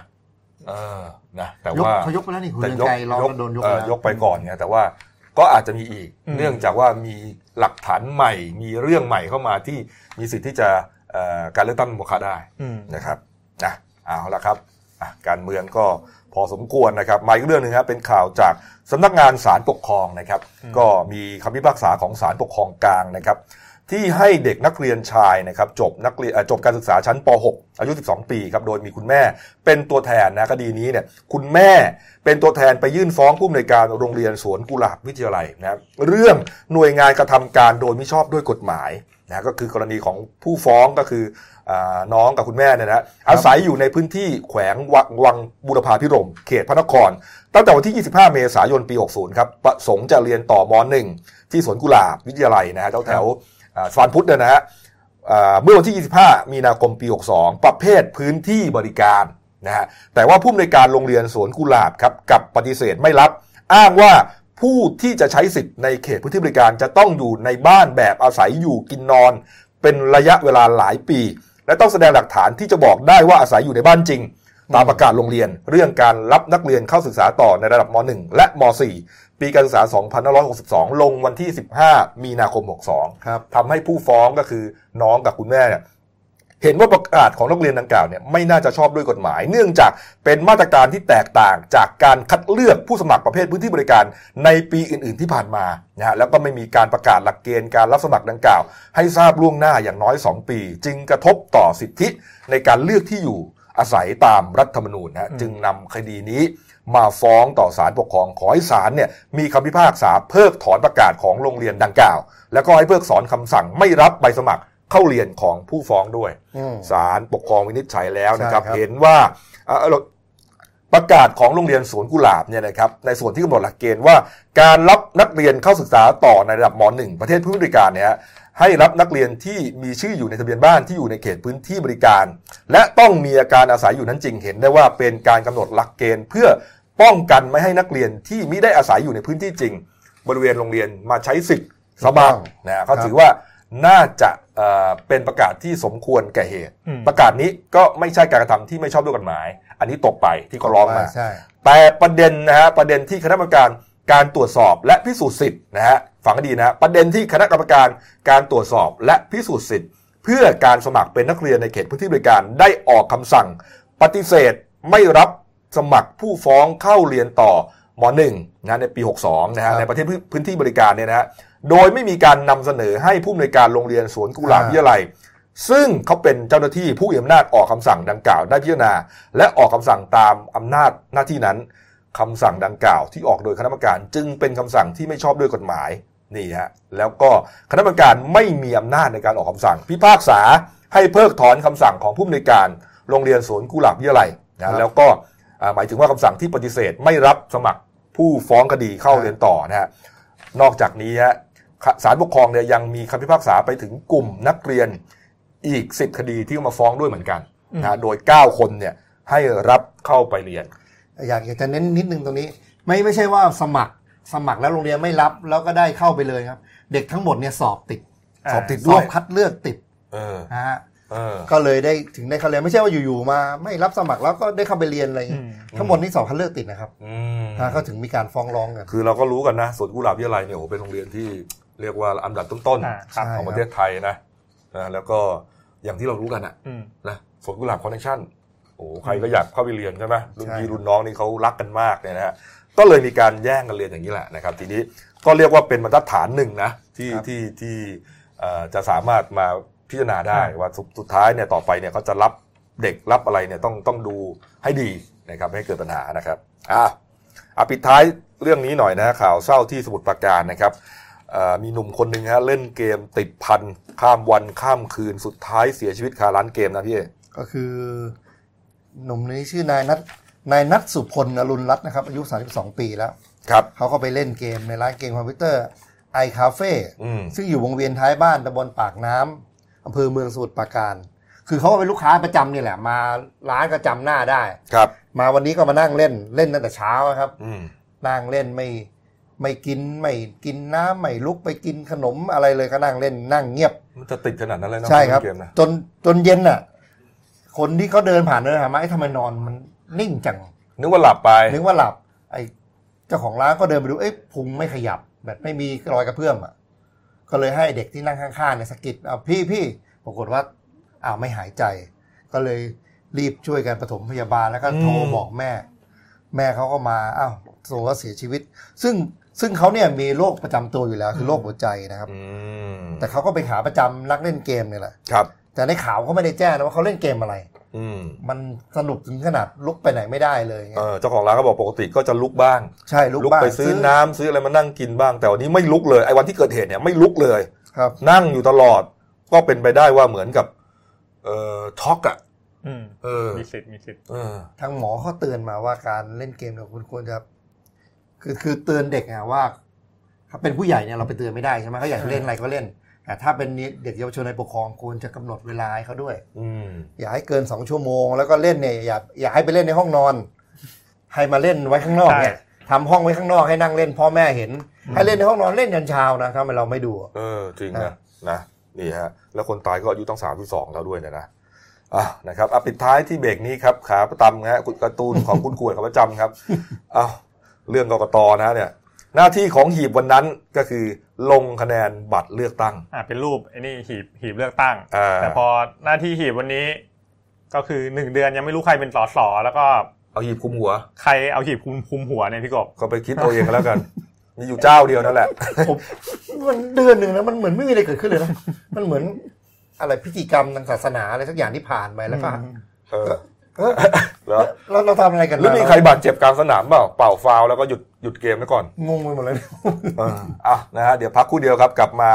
เออนะแต่ว่าเขายกไปแล้วนี่คุณใจร้องโดนยกยกไปก่อนไงแต่ว่าก็อาจจะมีอีก เนื่องจากว่ามีหลักฐานใหม่ มีเรื่องใหม่เข้ามาที่มีสิทธิ์ที่จะการเลือกตั้งโมฆะได้นะครับนะเอาละครับอะการเมืองก็พอสมควรนะครับมาอีกเรื่องหนึงครับเป็นข่าวจากสำนักงานศาลปกครองนะครับ ก็มีคำพิพากษาของศาลปกครองกลางนะครับ ที่ให้เด็กนักเรียนชายนะครับจบนักเรียนเอ่อจบการศึกษาชั้นป .6 อายุ 12 ปีครับโดยมีคุณแม่เป็นตัวแทนนะคดีนี้เนี่ยคุณแม่เป็นตัวแทนไปยื่นฟ้องผู้อำนวยการโรงเรียนสวนกุหลาบวิทยาลัยนะครับเรื่องหน่วยงานกระทำการโดยมิชอบด้วยกฎหมายนะก็คือกรณีของผู้ฟ้องก็คืออาน้องกับคุณแม่เนี่ยนะอาศัยอยู่ในพื้นที่แขวงวังวังบุรพาพิรมย์เขตพระนคร ตั้งแต่วันที่ 25 เมษายนปี 60 ครับ ประสงค์จะเรียนต่อม .1 ที่สวนกุหลาบวิทยาลัยนะฮะแถวแถวๆอ่า สวรรพุทธเนี่ยนะฮะเมื่อวันที่ 25 มีนาคมปี 62 ประเภทพื้นที่บริการนะฮะแต่ว่าผู้อำนวยการโรงเรียนสวนกุหลาบครับกับปฏิเสธไม่รับ อ้างว่าผู้ที่จะใช้สิทธิ์ในเขตพื้นที่บริการจะต้องอยู่ในบ้านแบบอาศัยอยู่กินนอน เป็นระยะเวลาหลายปี และต้องแสดงหลักฐานที่จะบอกได้ว่าอาศัยอยู่ในบ้านจริง ตามประกาศโรงเรียน เรื่องการรับนักเรียนเข้าศึกษาต่อในระดับม .1 และม .4 ปีการศึกษา 2562 ลงวันที่ 15 มีนาคม 62ครับทำให้ผู้ฟ้องก็คือน้องกับคุณแม่เนี่ยเห็นว่าประกาศของนักเรียนดังกล่าวเนี่ยไม่น่าจะชอบด้วยกฎหมาย เนื่องจากเป็นมาตรการที่แตกต่างจากการคัดเลือกผู้สมัครประเภทพื้นที่บริการในปีอื่น ๆ ที่ผ่านมานะฮะแล้วก็ไม่มีการประกาศหลักเกณฑ์การรับสมัครดังกล่าว ให้ทราบล่วงหน้าอย่างน้อย 2 ปี จึงกระทบต่อสิทธิในการเลือกที่อยู่ อาศัยตามรัฐธรรมนูญนะฮะจึงนำคดีนี้มาฟ้องต่อศาลปกครอง ขอให้ศาลเนี่ยมีคำพิพากษาเพิกถอนประกาศของโรงเรียนดังกล่าว แล้วก็ให้เพิกถอนคำสั่งไม่รับใบสมัครเข้าเรียนของผู้ฟ้องด้วยอืมศาลปกครองวินิจฉัยแล้วนะครับใช่ครับเห็นว่าเอ่อเราประกาศของโรงเรียนสวนกุหลาบเนี่ยนะครับในส่วนที่กำหนดหลักเกณฑ์ว่า การรับนักเรียนเข้าศึกษาต่อในระดับม .1 ประเทศผู้บริการเนี่ยฮะ ให้รับนักเรียนที่มีชื่ออยู่ในทะเบียนบ้านที่อยู่ในเขตพื้นที่บริการ และต้องมีอาการอาศัยอยู่นั้นจริงเห็นได้ว่าเป็นการกำหนดหลักเกณฑ์เพื่อป้องกันไม่ให้นักเรียนที่มิได้อาศัยอยู่ในพื้นที่จริง บริเวณโรงเรียนมาใช้สิทธิ์สมัครนะฮะเขาถือว่าน่าจะเอ่อเป็นประกาศที่สมควรแก่เหตุอืมประกาศนี้ก็ไม่ใช่การกระทำที่ไม่ชอบด้วยกฎหมาย อันนี้ตกไปที่เขาร้องมาใช่แต่ประเด็นนะฮะประเด็นที่คณะกรรมการการตรวจสอบและพิสูจน์สิทธิ์นะฮะ ฟังให้ดีนะฮะประเด็นที่คณะกรรมการการตรวจสอบและพิสูจน์สิทธิ์ เพื่อการสมัครเป็นนักเรียนในเขตพื้นที่บริการได้ออกคำสั่ง ปฏิเสธไม่รับสมัครผู้ฟ้องเข้าเรียนต่อม .1 นะในปี 62 นะฮะในประเทศพื้นที่บริการเนี่ยนะฮะโดยไม่มีการนำเสนอให้ผู้อำนวยการโรงเรียนสวนกุหลาบวิทยาลัย ซึ่งเขาเป็นเจ้าหน้าที่ผู้มีอำนาจออกคำสั่งดังกล่าวได้พิจารณา และออกคำสั่งตามอำนาจหน้าที่นั้นคำสั่งดังกล่าวที่ออกโดยคณะกรรมการ จึงเป็นคำสั่งที่ไม่ชอบด้วยกฎหมาย นี่ฮะแล้วก็คณะกรรมการไม่มีอำนาจในการออกคำสั่ง พิพากษาให้เพิกถอนคำสั่งของผู้อำนวยการโรงเรียนสวนกุหลาบวิทยาลัยนะแล้วก็อ่าหมายถึงว่าคำสั่งที่ปฏิเสธไม่รับสมัครผู้ฟ้องคดีเข้าเรียนต่อนะฮะนอกจากนี้ฮะศาลปกครองเนี่ยยังมีคำพิพากษาไปถึงกลุ่มนักเรียนอีกสิบคดีที่มาฟ้องด้วยเหมือนกันนะฮะโดย 9 คนเนี่ยให้รับเข้าไปเรียนอยากอยากจะเน้นนิดนึงตรงนี้ ไม่ไม่ใช่ว่าสมัคร สมัครแล้วโรงเรียนไม่รับแล้วก็ได้เข้าไปเลยครับ เด็กทั้งหมดเนี่ยสอบติดสอบติดสด้อวบยคัดเลือกติดเออนะฮะเออก็เลยได้ถึงได้เข้าเรียนไม่ใช่ว่าอยู่ๆมา ไม่รับสมัครแล้วก็ได้เข้าไปเรียนอะไรอย่างงี้อืมทั้งหมดนี่สอบคัดเลือกติดนะครับอืมนะก็ถึงมีการฟ้องร้องกันคือเราก็รู้กันนะสวนกุหลาบวิทยาลัยเนี่ยโอ้โหเป็นโรงเรียนที่เรียกว่าอันดับต้นอ่าครับใช่ๆของประเทศไทยนะนะแล้วก็อย่างที่เรารู้กันอะอืมนะสวนกุหลาบ connection โอ้โหใครก็อยากเข้าไปเรียนใช่ไหมรุ่นใช่พี่รุ่นน้องนี่เขารักกันมากเนี่ยนะฮะก็เลยมีการแย่งกันเรียนอย่างนี้แหละนะครับ ทีนี้ก็เรียกว่าเป็นบรรทัดฐานหนึ่งนะที่ที่ที่เอ่อจะสามารถมาพิจารณาได้ว่าสุดสุดท้ายเนี่ยต่อไปเนี่ยเขาจะรับเด็กรับอะไรเนี่ยต้องต้องดูให้ดีนะครับไม่ให้เกิดปัญหานะครับอะอะปิดท้ายเรื่องนี้หน่อยนะฮะข่าวเศร้าที่สมุทรปราการนะครับเอ่อมีหนุ่มคนหนึ่งฮะเล่นเกมติดพันข้ามวันข้ามคืนสุดท้ายเสียชีวิตคาร้านเกมนะพี่เอก็คือ หนุ่มนี้ชื่อนายนัทนายนัทสุพลอรุณรัตน์นะครับอายุ 32 ปีแล้ว ครับเขาก็ไปเล่นเกมในร้านเกมคอมพิวเตอร์ไอคาเฟ่อืมซึ่งอยู่วงเวียนท้ายบ้านตำบลปากน้ำอำเภอเมืองสมุทรปราการ คือเขาก็เป็นลูกค้าประจำนี่แหละ มาร้านก็จำหน้าได้ ครับ มาวันนี้ก็มานั่งเล่นเล่นตั้งแต่เช้าครับ อืมนั่งเล่นไม่ไม่กินไม่กินน้ำไม่ลุกไปกินขนมอะไรเลยก็นั่งเล่นนั่งเงียบ มันจะติดขนาดนั้นเลยเนาะใช่ครับ เกมนะจนจนเย็นน่ะ คนที่เขาเดินผ่านเดินผ่านมาไอ้ทำไมนอนมันนิ่งจัง นึกว่าหลับไป นึกว่าหลับ ไอ้เจ้าของร้านก็เดินไปดูเอ้ยพุงไม่ขยับ แบบไม่มีรอยกระเพื่อมอะก็เลยให้เด็กที่นั่งข้างๆเนี่ยสะกิดเอาพี่พี่ปรากฏว่าอ้าวไม่หายใจ ก็เลยรีบช่วยกันปฐมพยาบาลแล้วก็โทรอืมบอกแม่ แม่เขาก็มาอ้าวโซก็เสียชีวิต ซึ่งซึ่งเขาเนี่ยมีโรคประจำตัวอยู่แล้วคือโรคหัวใจนะครับอืมแต่เขาก็ไปขาประจำนักเล่นเกมเนี่ยแหละครับ แต่ในข่าวเขาไม่ได้แจ้งนะว่าเขาเล่นเกมอะไร อืมมันสนุกถึงขนาดลุกไปไหนไม่ได้เลยเออเจ้าของร้านก็บอกปกติก็จะลุกบ้าง ใช่ลุกลุกบ้างไปซื้อน้ำซื้ออะไรมานั่งกินบ้าง แต่วันนี้ไม่ลุกเลยไอ้วันที่เกิดเหตุเนี่ยไม่ลุกเลย ครับ นั่งอยู่ตลอด ก็เป็นไปได้ว่าเหมือนกับ เอ่อช็อกอะอืมเออมีสิทธิ์มีสิทธิ์เออ ทางหมอเขาเตือนมาว่าการเล่นเกมเนี่ยคุณควรจะคือคือเตือนเด็กอะว่าถ้าเป็นผู้ใหญ่เนี่ยเราไปเตือนไม่ได้ใช่ไหมเขาอยากเล่นอะไรก็เล่น แต่ถ้าเป็นเด็กเยาวชนในปกครองควรจะกำหนดเวลาให้เขาด้วยอืมอย่าให้เกินสองชั่วโมง แล้วก็เล่นเนี่ยอย่าอย่าให้ไปเล่นในห้องนอน ให้มาเล่นไว้ข้างนอกเนี่ยทำห้องไว้ข้างนอกให้นั่งเล่นพ่อแม่เห็น ให้เล่นในห้องนอนเล่นยันเช้านะถ้าเราไม่ดู เออจริงครันะบนะนี่ฮะแล้วคนตายก็อายุต้องสามสิบสองแล้วด้วยเนะนะอะนะครับอะปิดท้ายที่เบรกนี้ครับขาประตำนะฮะคุณการ์ตูนของคุณกวนขาประจำครับอ้าวเรื่องกกตนะเนี่ย หน้าที่ของหีบวันนั้นก็คือลงคะแนนบัตรเลือกตั้งอ่าเป็นรูปไอ้นี่หีบหีบเลือกตั้งอ่าแต่พอหน้าที่หีบวันนี้ ก็คือหนึ่งเดือนยังไม่รู้ใครเป็นสสแล้วก็เอาหีบคลุมหัว ใครเอาหีบคุมคุมหัวเนี่ยพี่กบก็ไปคิดเอาเองกันแล้วกัน มีอยู่เจ้าเดียวนั่นแหละมันเดือนหนึ่งนะมันเหมือนไม่มีอะไรเกิดขึ้นเลยนะมันเหมือนอะไรพิธีกรรมทางศาสนาอะไรสักอย่างที่ผ่านไปแล้วก็เออเออแล้วเราเราทำอะไรกันหรือมีใครบาดเจ็บกลางสนามเปล่าเป่าฟาวล์แล้วก็หยุด หยุดเกมไว้ก่อน งงไปหมดเลยเอออะนะฮะเดี๋ยวพักครู่เดียวครับกลับมา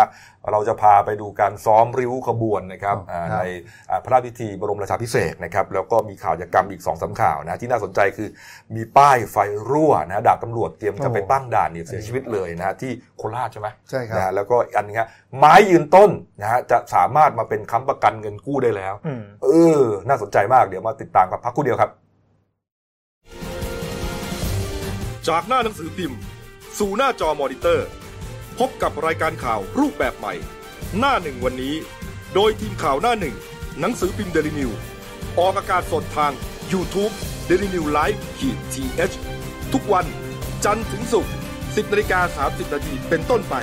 เราจะพาไปดูการซ้อมริ้วขบวนนะครับอ่าครับในอ่าพระราชพิธีบรมราชาภิเษกนะครับแล้วก็มีข่าวจากรรมอีกสองสามข่าวนะที่น่าสนใจคือมีป้ายไฟรั่วนะดาบตำรวจเตรียมจะไปตั้งด่านเนี่ยเสียชีวิตเลยนะฮะที่โคราชใช่ไหมใช่ครับนะฮะแล้วก็อีกอันนึงฮะไม้ยืนต้นนะฮะจะสามารถมาเป็นค้ำประกันเงินกู้ได้แล้วอืมเออ น่าสนใจมากเดี๋ยวมาติดตามกับพักครู่เดียวครับ จากหน้าหนังสือพิมพ์ สู่หน้าจอมอนิเตอร์ พบกับรายการข่าวรูปแบบใหม่ หน้าหนึ่งวันนี้ โดยทีมข่าวหน้าหนึ่ง หนังสือพิมพ์เดลิวิวออกอากาศสดทาง YouTube d e l i n e w l i v e ขีดทีเทุกวันจันทร์ถึงศุกร์10นาฬิกา30นาทีเป็นต้นไป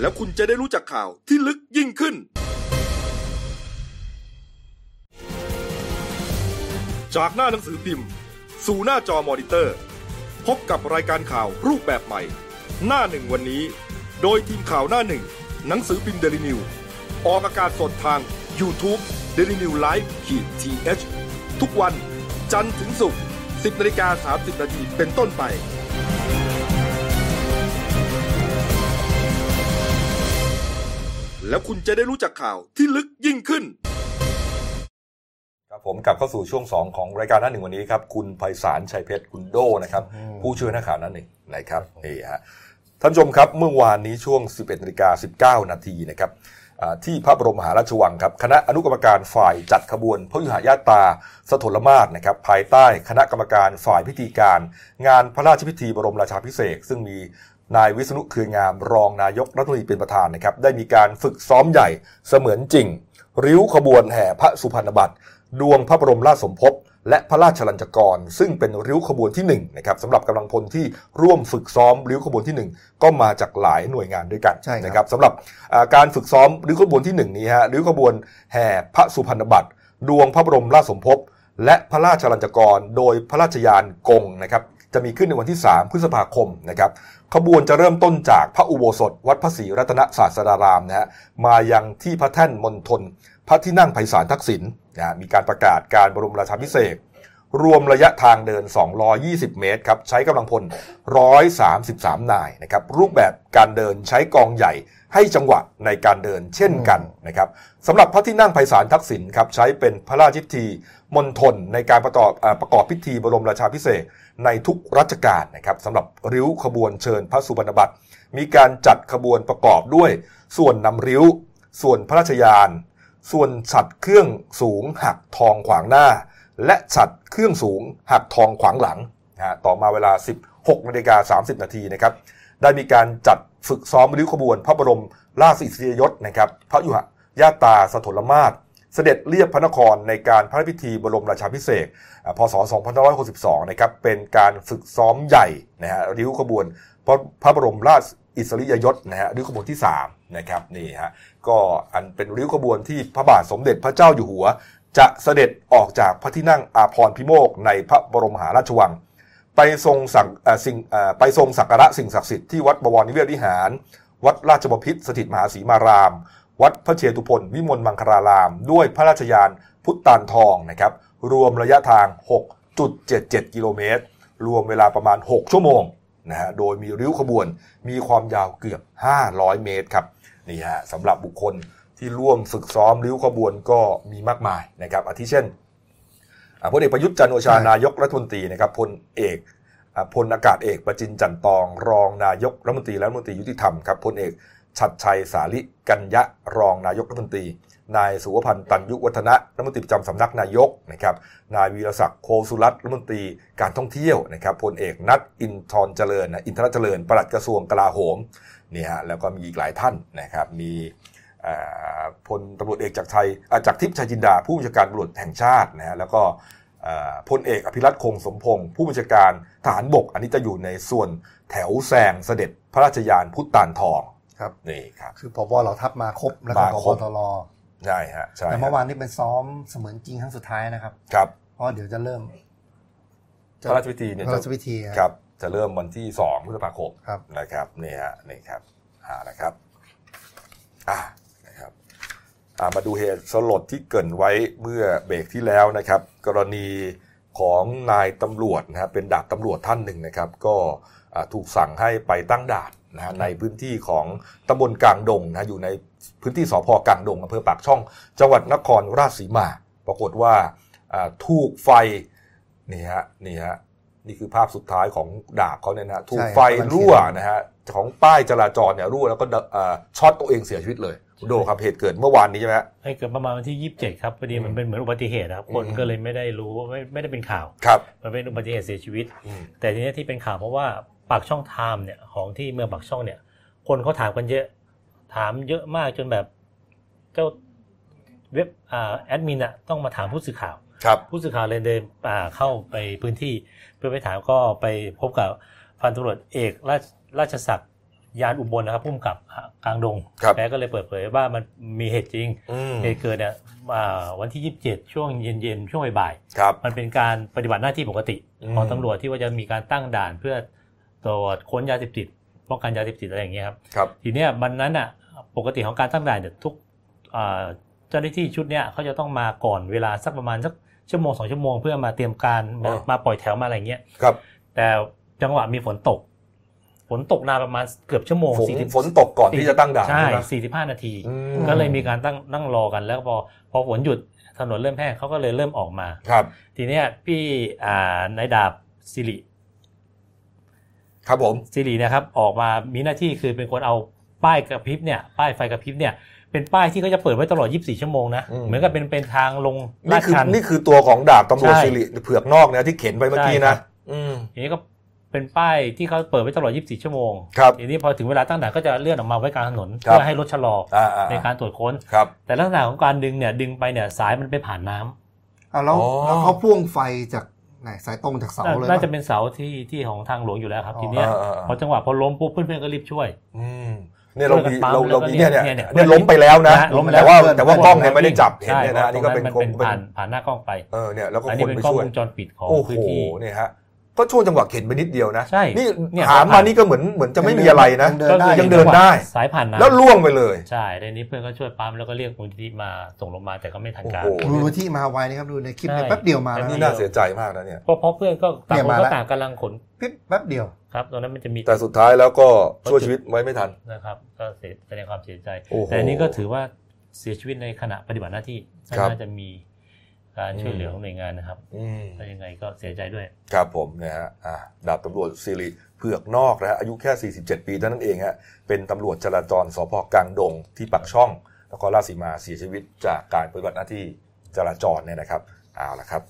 แล้วคุณจะได้รู้จักข่าวที่ลึกยิ่งขึ้น จากหน้าหนังสือพิมพ์ สู่หน้าจอมอนิเตอร์ พบกับรายการข่าวรูปแบบใหม่ หน้าหนึ่งวันนี้ โดยทีมข่าวหน้าหนึ่ง หนังสือพิมพ์เดลิวิวออกอากาศสดทาง YouTube d e l i n e w l i v e ขีดทีเทุกวันจันทร์ถึงศุกร์10นาฬิกา30นาทีเป็นต้นไป แล้วคุณจะได้รู้จักข่าวที่ลึกยิ่งขึ้น ครับผมกลับเข้าสู่ช่วง 2 ของรายการหน้าหนึ่งวันนี้ครับ คุณไพศาลชัยเพชรคุณโดนะครับอืมผู้ช่วยนักข่าวหน้าหนึ่งนะครับนี่ฮะท่านผู้ชมครับเมื่อวานนี้ช่วง 11นาฬิกา19 นาทีนะครับอ่าที่พระบรมมหาราชวังครับ คณะอนุกรรมการฝ่ายจัดขบวนพระยุหญาตราสถลมาศนะครับภายใต้คณะกรรมการฝ่ายพิธีการ งานพระราชพิธีบรมราชาภิเษกซึ่งมีนายวิษณุเครืองามรองนายกรัฐมนตรีเป็นประธานนะครับได้มีการฝึกซ้อมใหญ่เสมือนจริง ริ้วขบวนแห่พระสุพรรณบัตร ดวงพระบรมราชสมภพและพระราชลัญจกร ซึ่งเป็นริ้วขบวนที่1นะครับสำหรับกำลังพลที่ร่วมฝึกซ้อมริ้วขบวนที่ 1 ก็มาจากหลายหน่วยงานด้วยกันใช่ครับนะครับสำหรับอ่าการฝึกซ้อมริ้วขบวนที่1นี้ฮะริ้วขบวนแห่พระสุพรรณบัตรดวงพระบรมราชสมภพและพระราชลัญจกร โดยพระราชยานกงนะครับจะมีขึ้นในวันที่ 3 พฤษภาคมนะครับขบวนจะเริ่มต้นจากพระอุโบสถ วัดพระศรีรัตนศาสดารามนะฮะมายังที่พระแท่นมณฑลพระที่นั่งไพศาลทักษิณ นะฮะมีการประกาศการบรมราชาภิเษกรวมระยะทางเดิน 220 เมตรครับ ใช้กำลังพล 133 นายนะครับ รูปแบบการเดินใช้กองใหญ่ให้จังหวะในการเดินเช่นกันนะครับสำหรับพระที่นั่งไพศาลทักษิณครับ ใช้เป็นพระราชพิธีมณฑลในการประกอบเอ่อประกอบพิธีบรมราชาภิเษกในทุกรัชกาลนะครับสำหรับริ้วขบวนเชิญพระสุบรรณบัตรมีการจัดขบวนประกอบด้วย ส่วนนำริ้ว ส่วนพระราชยาน ส่วนฉัดเครื่องสูงหักทองขวางหน้า และฉัดเครื่องสูงหักทองขวางหลังนะฮะต่อมาเวลา 16นาฬิกา30 นาทีนะครับได้มีการจัดฝึกซ้อมริ้วขบวน พระบรมราชอิสริยยศนะครับพระยุหญาตาสถลมาศเสด็จเรียบพระนครในการพระราชพิธีบรมราชาภิเษกอ่าพศ 2562 นะครับเป็นการฝึกซ้อมใหญ่นะฮะริ้วขบวนพระพระบรมราช อิสริยยศนะฮะริ้วขบวนที่3นะครับนี่ฮะก็อันเป็นริ้วขบวนที่พระบาทสมเด็จพระเจ้าอยู่หัว จะเสด็จออกจากพระที่นั่งอาพรพิโมกในพระบรมหาราชวัง ไปทรงสั่งสิ่งไปทรงสักการะสิ่งศักดิ์สิทธิ์ที่วัดบวรนิเวศวิหาร วัดราชบพิตรสถิตมหาศรีมาราม วัดพระเชตุพนวิมลมังคลาราม ด้วยพระราชยานพุทธานทองนะครับรวมระยะทาง 6.77 กิโลเมตร รวมเวลาประมาณ 6 ชั่วโมง นะฮะโดยมีริ้วขบวนมีความยาวเกือบ 500 เมตรครับนี่ฮะสำหรับบุคคลที่ร่วมฝึกซ้อมริ้วขบวนก็มีมากมายนะครับอาทิเช่นพลเอกประยุทธ์จันโอชานายกรัฐมนตรีนะครับพลเอกพลอากาศเอกประจินจันตอง รองนายกรัฐมนตรีและรัฐมนตรียุติธรรมครับพลเอก ชัดชัยสาลิกัญญะรองนายกรัฐมนตรี นายสุวพันธ์ตันยุวัฒนะรัฐมนตรีประจำสำนักนายกนะครับ นายวีรศักดิ์โคสุรัตน์รัฐมนตรีการท่องเที่ยวนะครับพลเอกนัทอินทรเจริญนะอินทรเจริญปลัดกระทรวงกลาโหมนี่ฮะแล้วก็มีอีกหลายท่านนะครับมีพลตำรวจเอกจากชัยจากทิพย์ชัยจินดาผู้บัญชาการตำรวจแห่งชาตินะฮะแล้วก็พลเอกอภิรัตคงสมพงศ์ผู้บัญชาการทหารบก อันนี้จะอยู่ในส่วนแถวแซงเสด็จพระราชยานพุทธานทอง ครับนี่ครับ คือพบเหล่าทัพมาครบแล้วก็มาพครบบตรใช่ฮะใช่แต่เมื่อฮะวานนี้เป็นซ้อมเสมือนจริงครั้งสุดท้ายนะครับ ครับเพราะเดี๋ยวจะเริ่มพระราชพิธีเนี่ยพระจะราชพิธีครับ จะเริ่มวันที่2พฤษภาคมครับนะครับนี่ฮะนี่ครับอ่านะครับอ่านะครับอ่ามาดูเหตุสลดที่เกรินไว้เมื่อเบรกที่แล้วนะครับ กรณีของนายตำรวจนะฮะเป็นดาบตำรวจท่านหนึ่งนะครับ ก็อ่าถูกสั่งให้ไปตั้งด่าน นะฮะในพื้นที่ของตำบลกลางดงนะอยู่ในพื้นที่สพกลางดงอำเภอปากช่อง จังหวัดนครราชสีมา ปรากฏว่าอ่าถูกไฟนี่ฮะนี่ฮะนี่คือภาพสุดท้ายของดาบเขาเนี่ยนะฮะถูกใช่ไฟกำลังรั่วเขียนนะฮะของป้ายจราจรเนี่ยรั่วแล้วก็เดอ่าช็อตตัวเองเสียชีวิตเลยคุณโดครับเหตุเกิดเมื่อวานนี้ใช่ไหมฮะให้เกิดประมาณวันที่27ครับพอดีอืมันมเป็นเหมือนอุบัติเหตุนะครับคนอืมก็เลยไม่ได้รู้ว่าไม่ไม่ได้เป็นข่าวครับมันเป็นอุบัติเหตุเสียชีวิตอืมแต่ทีนี้ที่เป็นข่าวเพราะว่า ปากช่องไทม์เนี่ยของที่เมืองปากช่องเนี่ย คนเขาถามกันเยอะ ถามเยอะมากจนแบบเจ้าเว็บอ่าแอดมินอะต้องมาถามผู้สื่อข่าวครับผู้สื่อข่าวเลยเดินอ่าเข้าไปพื้นที่ เพื่อไปถามก็ไปพบกับพันตำรวจเอกราชราชศักดิ์ยานอุบลนะครับผู้กำกับกลางดงครับแกก็เลยเปิดเผยว่ามันมีเหตุจริงอืมเหตุเกิดเนี่ยอ่าวันที่ 27 ช่วงเย็นๆช่วงบ่ายครับๆมันเป็นการปฏิบัติหน้าที่ปกติอืมของตำรวจที่ว่าจะมีการตั้งด่านเพื่อ ตรวจค้นยาเสพติดป้องกันยาเสพติดอะไรอย่างเงี้ยครับครับ ทีเนี้ยวันนั้นอะปกติของการตั้งด่านเนี่ยทุกอ่าเจ้าหน้าที่ชุดเนี้ยเขาจะต้องมาก่อนเวลาสักประมาณสักชั่วโมงสองชั่วโมงเพื่อมาเตรียมการมามาปล่อยแถวมาอะไรเงี้ยครับ แต่จังหวะมีฝนตก ฝนตกนานประมาณเกือบชั่วโมงฝน40ฝนตกก่อนที่จะตั้งด่านใช่ใช่ไหมสี่สิบห้านาทีอืมก็เลยมีการตั้งนั่งรอกันแล้วพอพอฝนหยุดถนนเริ่มแห้งเขาก็เลยเริ่มออกมาครับ ทีเนี้ยพี่อ่านายดาบสิริ ครับผมสิรินะครับออกมามีหน้าที่คือเป็นคนเอาป้ายกระพริบเนี่ยป้ายไฟกระพริบเนี่ยเป็นป้ายที่เขาจะเปิดไว้ตลอด 24 ชั่วโมงนะอืมเหมือนกับเป็นเป็นทางลงลานี่ดคือชันนี่คือตัวของดาบตำรวจใช่สิริเผือกนอกนะที่เข็นไปเมื่อกี้ใช่ครันะบอืมทีนี้ก็เป็นป้ายที่เขาเปิดไว้ตลอด 24 ชั่วโมงครับทีนี้พอถึงเวลาตั้งด่านก็จะเลื่อนออกมาไว้กลางถนนครับเพื่อให้รถชะลออ่าอ่าในการตรวจค้นครับแต่ลักษณะของการดึงเนี่ยดึงไปเนี่ยสายมันไปผ่านน้ำอะแล้วอ๋อแล้วเขาพ่วงไฟจาก ไหนสายตรงจากเสาน่าเลยน่าปะจะเป็นเสาที่ที่ของทางหลวงอยู่แล้วครับอ๋อทีเนี้ยอ่าอ่าอ่าพอจังหวะพอล้มปุ๊บเพื่อนๆก็รีบช่วยอืมเนี่ยเรามีปั๊มเราแล้เราวก็มีเนี่ยเนี่ยเนี่ยเนี่ยเนี่ยล้มไปแล้วนะล้มไปแล้วแต่ว่าเพื่อนแต่ว่ากล้องเนี่ยไม่ได้จับเห็นใช่เนี่ยนะอันนี่ก็เป็นตรงคนเป็นเป็นผ่านผ่านหน้ากล้องไปเออเนี่ยแล้วก็อันคนี้นเป็นไปกล้องช่ววยงจรปิดของโอ้โหพื้นที่เนี่ยฮะ ก็ช่วงจังหวะเข็นไปนิดเดียวนะใช่นี่เนี่ยหามมานี่ก็เหมือนเหมือนจะไม่มีอะไรนะยังเดินได้ยังเดินได้สายผ่านน้ำแล้วล่วงไปเลยใช่ในนี้เพื่อนก็ช่วยปั๊มแล้วก็เรียกมูลนิธิมาส่งลงมาลแต่ก็ไม่ทันการโอ้โหดูที่มาไวนะครับดูในคลิปเนี่ยใช่แป๊บเดียวมาแล้วนี่น่าเสียใจมากนะเนี่ยเพราะเพราะเพื่อนก็ต่างเนี่ยคนมาก็แล้วต่างกำลังขนปิ๊บแป๊บเดียวครับตอนนั้นมันจะมีแต่สุดท้ายแล้วก็ช่วยชีวิตไว้ไม่ทันนะครับก็เสียแสดงความเสียใจโอ้โหแต่อันนี้ก็ถือว่าเสียชีวิตในขณะปฏิบัติหน้าที่ครับน่าจะมี การช่วยเหลือของหน่วยงานนะครับอืมถ้ายังไงก็เสียใจด้วย ครับผมนะฮะอ่าดาบตำรวจสิริเผือกนอกนะฮะอายุแค่ 47 ปีเท่านั้นเองฮะเป็นตำรวจจราจรสพกลางดงที่ปักช่องนครราชสีมาเสียชีวิตจากการปฏิบัติหน้าที่จราจรเนี่ยนะครับเอาละครับ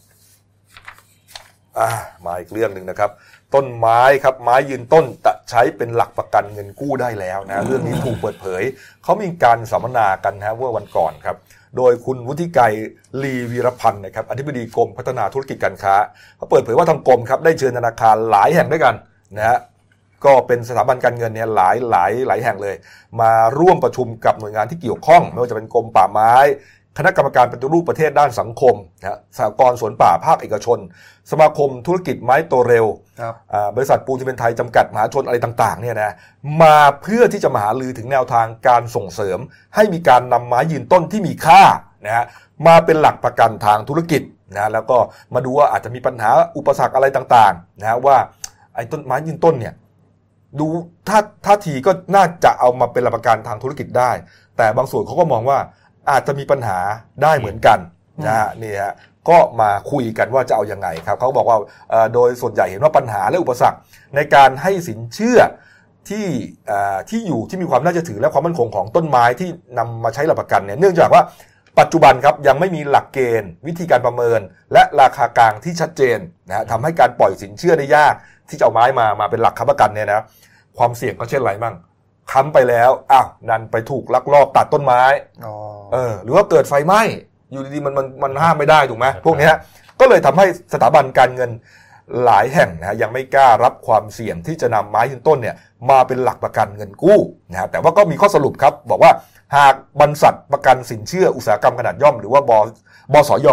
อ่ามาอีกเรื่องหนึ่งนะครับ ต้นไม้ครับไม้ยืนต้นจะใช้เป็นหลักประกันเงินกู้ได้แล้วนะเรื่องนี้ถูกเปิดเผยเขามีการสัมมนากันนะเมื่อวันก่อนครับ โดยคุณวุฒิไกรลีวีรพันธ์นะครับอธิบดีกรมพัฒนาธุรกิจการค้าเขาเปิดเผยว่าทางกรมครับได้เชิญธนาคารหลายแห่งด้วยกันนะฮะก็เป็นสถาบันการเงินเนี่ยหลายหลายหลายแห่งเลย มาร่วมประชุมกับหน่วยงานที่เกี่ยวข้อง ไม่ว่าจะเป็นกรมป่าไม้ คณะกรรมการปฏิรูปประเทศด้านสังคมนะสหกรณ์สวนป่าภาคเอกชน สมาคมธุรกิจไม้โตเร็วครับอ่าบริษัทปูนซีเมนต์ไทยจำกัดมหาชนอะไรต่างๆเนี่ยนะมาเพื่อที่จะมาหาลือถึงแนวทางการส่งเสริม ให้มีการนำไม้ยืนต้นที่มีค่านะฮะมาเป็นหลักประกันทางธุรกิจนะแล้วก็มาดูว่าอาจจะมีปัญหาอุปสรรคอะไรต่างๆนะว่าไอ้ต้นไม้ยืนต้นเนี่ยดูถ้าท่าทีก็น่าจะเอามาเป็นหลักประกันทางธุรกิจได้ แต่บางส่วนเขาก็มองว่า อาจจะมีปัญหาได้เหมือนกันนะฮะนี่ฮะก็มาคุยกันว่าจะเอายังไงครับเขาบอกว่าเอ่อโดยส่วนใหญ่เห็นว่าปัญหาและอุปสรรคในการให้สินเชื่อที่เอ่อที่อยู่ที่มีความน่าจะถือและความมั่นคงของต้นไม้ที่นำมาใช้หลักประกันเนี่ยเนื่องจากว่าปัจจุบันครับยังไม่มีหลักเกณฑ์ วิธีการประเมิน และราคากลางที่ชัดเจนนะฮะทำให้การปล่อยสินเชื่อได้ยาก ที่จะเอาไม้มามาเป็นหลักค้ำประกันเนี่ยนะความเสี่ยงก็เช่นไรมั่ง ค้ำไปแล้วอ้าวนันไปถูกลักลอบตัดต้นไม้อ๋อเออ หรือว่าเกิดไฟไหม้อยู่ดีๆมันมันมันห้ามไม่ได้ถูกไหมพวกเนี้ยก็เลยทำให้สถาบันการเงินหลายแห่งนะฮะยังไม่กล้ารับความเสี่ยงที่จะนำไม้ยืนต้นเนี่ยมาเป็นหลักประกันเงินกู้นะฮะแต่ว่าก็มีข้อสรุปครับ บอกว่าหากบรรษัทประกันสินเชื่ออุตสาหกรรมขนาดย่อม หรือว่าบอบสย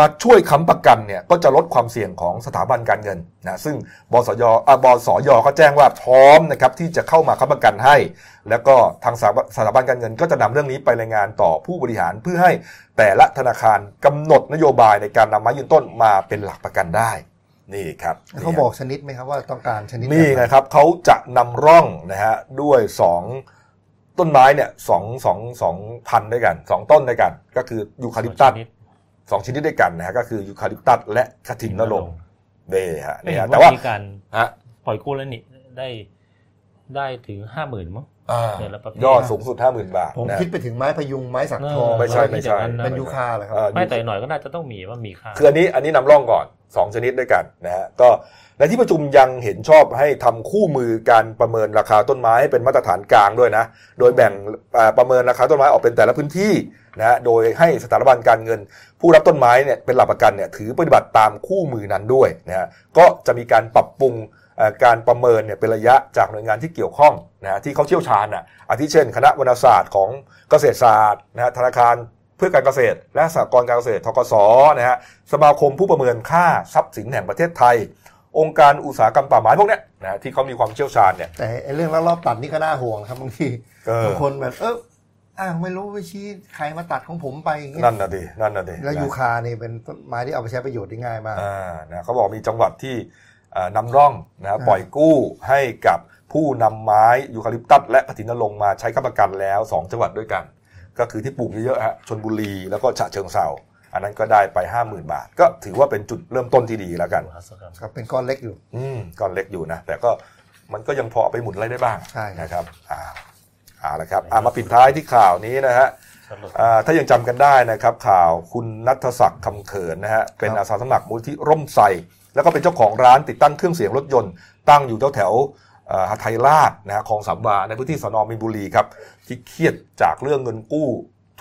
มาช่วยค้ำประกันเนี่ยก็จะลดความเสี่ยงของสถาบันการเงินนะซึ่งบสยอ่าบสยก็แจ้งว่าพร้อมนะครับที่จะเข้ามาค้ำประกันให้ แล้วก็ทางสถาบันสถาบันการเงินก็จะนำเรื่องนี้ไปรายงานต่อผู้บริหารเพื่อให้แต่ละธนาคารกำหนดนโยบายในการนำไม้ยืนต้นมาเป็นหลักประกันได้นี่ครับเขาบอกชนิดไหมครับว่าต้องการชนิดนี่แบบหไงครับเขาจะนำร่องนะฮะด้วยสองต้นไม้เนี่ยสองสองสองพันด้วยกันสองต้นด้วยกัน ก็คือยูคาลิปตัสชนิด สองชนิดด้วยกันนะฮะก็คือยูคาลิปตัสและคาทินนรงค์เด้ฮะไม่นี่เห็ฮะนแต่ว่าว่ามีการฮะปล่อยกู้แล้วนี่ได้ได้ถึงห้าหมื่นมั้ง อ่าเดือนละประเภทยอดสูงสุดห้าหมื่นบาทผมนะคิดไปถึงไม้พยุงไม้สักทองไม่ใช่ไม่ใช่เป็นยูคาเหรอครับเอ่อไม่แต่หน่อยก็น่าจะต้องมีว่ามีค่าคืออันนี้อันนี้นำร่องก่อนสองชนิดด้วยกันนะฮะก็ในที่ประชุมยังเห็นชอบให้ทำคู่มือการประเมินราคาต้นไม้ให้เป็นมาตรฐานกลางด้วยนะ โดยแบ่งเอ่อประเมินราคาต้นไม้ออกเป็นแต่ละพื้นที่นะฮะโดยให้สถาบันการเงิน ผู้รับต้นไม้เนี่ยเป็นหลักประกันเนี่ยถือปฏิบัติตามคู่มือนั้นด้วยนะฮะก็จะมีการปรับปรุงเอ่อ การประเมินเนี่ยเป็นระยะจากหน่วยงานที่เกี่ยวข้องนะฮะที่เขาเชี่ยวชาญอะอาทิเช่น คณะวรรณศาสตร์ของเกษตรศาสตร์นะฮะธนาคารเพื่อการเกษตร และสหกรณ์การเกษตรทกสนะฮะสมาคมผู้ประเมินค่าทรัพย์สินแห่งประเทศไทย องค์การอุตสาหกรรมป่าไม้พวกเนี้ยนะฮะที่เขามีความเชี่ยวชาญเนี่ยแต่ไอ้เรื่องลักลอบตัดนี่ก็น่าห่วงนะครับบางทีเออบางคนแบบเอออ้าวไม่รู้ไปชี้ใครมาตัดของผมไปอย่างเงี้ยนั่นน่ะดินั่นน่ะดิแล้วนะยูคานี่เป็นต้นไม้ที่เอาไปใช้ประโยชน์ได้ง่ายมากอ่านะเขาบอกมีจังหวัดที่อ่า นำร่องนะอ่าปล่อยกู้ให้กับผู้นำไม้ยูคาลิปตัสและกระถินณรงค์มาใช้ค้ำประกันแล้ว 2 จังหวัดด้วยกัน ก็คือที่ปลูกเยอะๆฮะชลบุรีแล้วก็ฉะเชิงเทราอันนั้นก็ได้ไป 50,000 บาท ก็ถือว่าเป็นจุดเริ่มต้นที่ดีแล้วกันครับเป็นก้อนเล็กอยู่ อืมก้อนเล็กอยู่นะ แต่ก็มันก็ยังพอเอาไปหมุนอะไรได้บ้างใช่ครับนะครับอ่าเอาละครับอ่ามาปิดท้ายที่ข่าวนี้นะฮะอ่าถ้ายังจำกันได้นะครับข่าวคุณนัทศักดิ์คำเขินนะฮะเป็นอาสาสมัครมูลที่ร่มไทร แล้วก็เป็นเจ้าของร้านติดตั้งเครื่องเสียงรถยนต์ตั้งอยู่แถวแถวๆเอ่อหาไทยราชนะฮะคลองสามวาในพื้นที่สนมีนบุรีครับที่เครียดจากเรื่องเงินกู้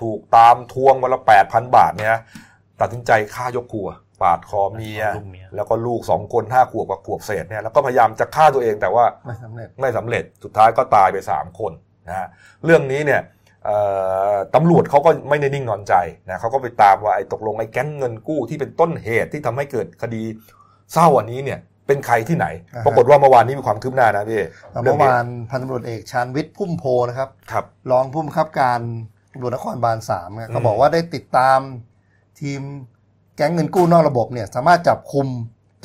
ถูกตามทวงวันละ8,000บาทเนี่ยตัดสินใจฆ่ายกครัวปาดคอเมียลูกเมีย แล้วก็ลูกสองคนห้าขวบกับขวบเศษเนี่ยแล้วก็พยายามจะฆ่าตัวเองแต่ว่าไม่สำเร็จไม่สำเร็จสุดท้ายก็ตายไป3คนนะฮะเรื่องนี้เนี่ยเอ่อตำรวจเขาก็ไม่ได้นิ่งนอนใจนะเขาก็ไปตามว่าไอ้ตกลงไอ้แก๊งเงินกู้ที่เป็นต้นเหตุที่ทำให้เกิดคดี เศร้าอันนี้เนี่ยเป็นใครที่ไหนอ่าฮะปรากฏว่าเมื่อวานนี้มีความคืบหน้านะพี่เมื่อวานพันตำรวจเอกชาญวิทย์พุ่มโพนะครับครับรองผู้บังคับการตำรวจนครบาลสามเนี่ยอืมเขาบอกว่าได้ติดตามทีมแก๊งเงินกู้นอกระบบเนี่ย สามารถจับคุม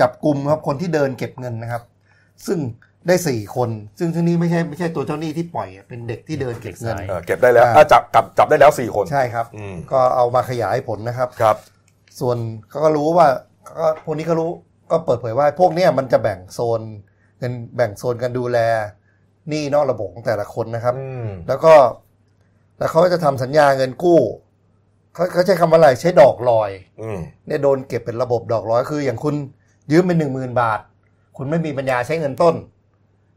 จับกลุ่มครับคนที่เดินเก็บเงินนะครับ ซึ่งได้สี่คน ซึ่งที่นี้ไม่ใช่ไม่ใช่ตัวเจ้าหนี้ที่ปล่อยอะเป็นเด็กที่เดินเก็บเงินเด็กสายเออเก็บได้แล้วอ่าอะจับจับจับได้แล้วสี่คนใช่ครับอืมก็เอามาขยายผลนะครับครับ ส่วนเขาก็รู้ว่าก็พวกนี้ก็รู้ ก็เปิดเผยว่าพวกเนี้ยมันจะแบ่งโซนเงินแบ่งโซนกันดูแลหนี้นอกระบบของแต่ละคนนะครับอืมแล้วก็ แล้วเขาก็จะทำสัญญาเงินกู้เขาเขาใช้คำว่าอะไรใช้ดอกลอยอืมเนี่ยโดนเก็บเป็นระบบดอกลอยคือ อย่างคุณยืมเป็นหนึ่งหมื่นบาท คุณไม่มีปัญญาใช้เงินต้น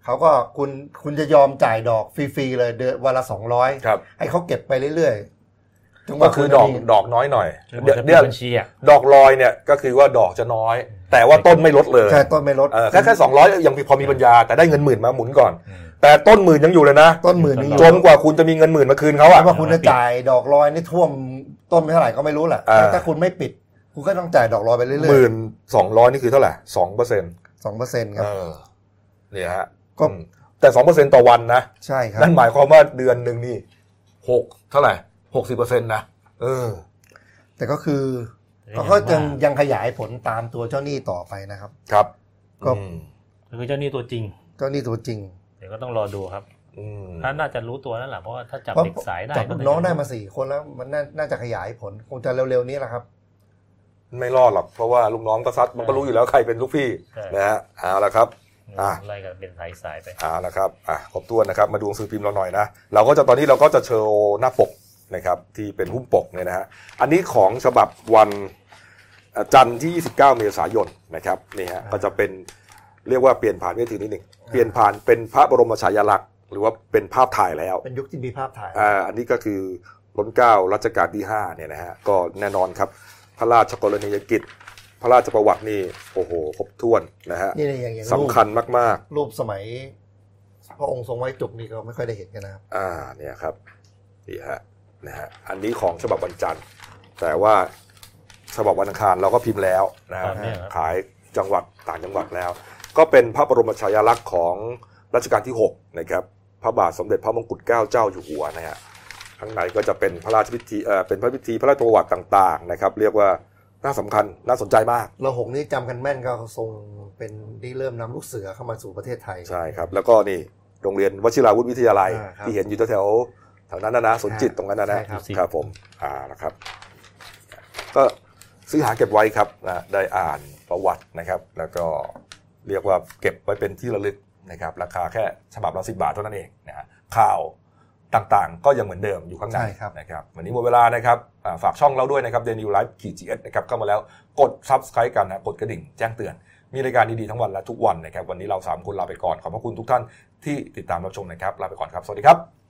เขาก็คุณคุณจะยอมจ่ายดอกฟรีๆเลยเดือนวันละสองร้อยครับให้เขาเก็บไปเรื่อยๆจนกก็ว่าคือณดอกจะมีดอกน้อยหน่อย เดี๋เดี๋ยยววเดี๋ยวบัญชีอะดอกลอยเนี่ย ก็คือว่าดอกจะน้อย แต่ว่าต้นไม่ลดเลยใช่ต้นไม่ลดเออแค่แค่สองร้อยยังพอมีปัญญาแต่ได้เงินหมื่นมาหมุนก่อนอืมแต่ต้นหมื่นยังอยู่เลยนะ ต้นหมื่นหนึงจนกว่าคุณจะมีเงินหมื่นมาคืนเขาเพอะราะว่าคุณจะจ่ายดอกลอยนี่ท่วมต้นไม่เท่าไหร่ก็ไม่รู้แหละอ่าถ้าคุณไม่ปิด คุณก็ต้องจ่ายดอกลอยไปเรื่อยหมื่นสองร้อยนี่คือเท่าไหร่สองเปอร์เซ็นต์ๆสองเปอร์เซ็นต์ครับเออเนี่ยฮะก็อืมแต่สองเปอร์เซ็นต์ต่อวันนะใช่ครับนั่นหมายความว่าเดือนหนึ่งนี่หกเท่าไหร่หกสิบเปอร์เซ็นต์นะเออ แต่ก็คือแต่ ก็ก็ยังว่ายังขยายผลตามตัวเจ้าหนี้ต่อไปนะครับ ครับ ก็อืมคือเจ้าหนี้ตัวจริง เจ้าหนี้ตัวจริง เดี๋ยวก็ต้องรอดูครับอืมถ้าน่าจะรู้ตัวแล้วแหละเพราะว่าถ้าจับเพราะเด็กสายได้จับก็ลูกน้องได้มาสี่คนแล้วมันน่าน่าจะขยายผลคงจะเร็วๆนี้แหละครับ ไม่รอดหรอกเพราะว่าลูกน้องก็ซัดมันก็รู้อยู่แล้วใครเป็นลูกพี่นะฮะเอาละครับอะไล่กันเป็นสายสายๆไปเอาละครับอะครบถ้วนนะครับมาดูหนังสือพิมพ์เราหน่อยนะเราก็จะตอนนี้เราก็จะโชว์หน้าปกนะครับที่เป็นหุ้มปกเนี่ยนะฮะอันนี้ของฉบับวันอะ จันทร์ที่ 29 เมษายนนะครับนี่ฮะก็จะเป็นเรียกว่าเปลี่ยนผ่านไม่ถือนิดหนึ่งเปลี่ยนผ่านเป็นพระบรมฉายาลักษณ์หรือว่าเป็นภาพถ่ายแล้วเป็นยุคที่มีภาพถ่ายอ่าอันนี้ก็คือล้นเกล้ารัชกาลที่5เนี่ยนะฮะก็แน่นอนครับ พระราชกรณียกิจ พระราชประวัตินี่โอ้โหครบถ้วนนะฮะนี่อย่างอย่างรูปสำคัญมากรูปสมัย พระองค์ทรงไว้จุกนี่ก็ไม่ค่อยได้เห็นกันนะครับๆอ่าเนี่ยครับนี่ฮะนะฮะอันนี้ของฉบับวันจันทร์ แต่ว่า ฉบับวันอังคารเราก็พิมพ์แล้วนะฮะครับเนี่ยครับขายจังหวัดต่างจังหวัดแล้ว ก็เป็นพระบรมฉายาลักษณ์ของรัชกาลที่6นะครับพระบาทสมเด็จพระมงกุฎเกล้าเจ้าอยู่หัวนะฮะข้างในก็จะเป็นพระราชพิธีเอ่อเป็นพระพิธีพระราชประวัติต่างๆนะครับเรียกว่าน่าสำคัญน่าสนใจมากเราหงนี่จำกันแม่นก็ทรงเป็นที่เริ่มนำลูกเสือเข้ามาสู่ประเทศไทยใช่ครับ แล้วก็นี่โรงเรียนวชิราวุธวิทยาลัยอ่าครับที่เห็นอยู่แถวๆแถวนั้นนะนะสวนจิตตรงนั้นนะนะใช่ครับครับผมอ่านะครับก็ ซื้อหาเก็บไว้ครับนะได้อ่านประวัตินะครับ แล้วก็เรียกว่าเก็บไว้เป็นที่ระลึกนะครับ ราคาแค่ฉบับละสิบาทเท่านั้นเองนะฮะข่าวต่างๆ ก็ยังเหมือนเดิมอยู่ข้างในใช่ครับนะครับวันนี้หมดเวลานะครับอ่าฝากช่องเราด้วยนะครับเดลินิวส์ขีด GS นะครับเข้ามาแล้วกด subscribe กันนะกดกระดิ่งแจ้งเตือน มีรายการดี ๆ ทั้งวันและทุกวันนะครับวันนี้เราสามคนลาไปก่อน ขอบพระคุณทุกท่านที่ติดตามรับชมนะครับลาไปก่อนครับ สวัสดีครับ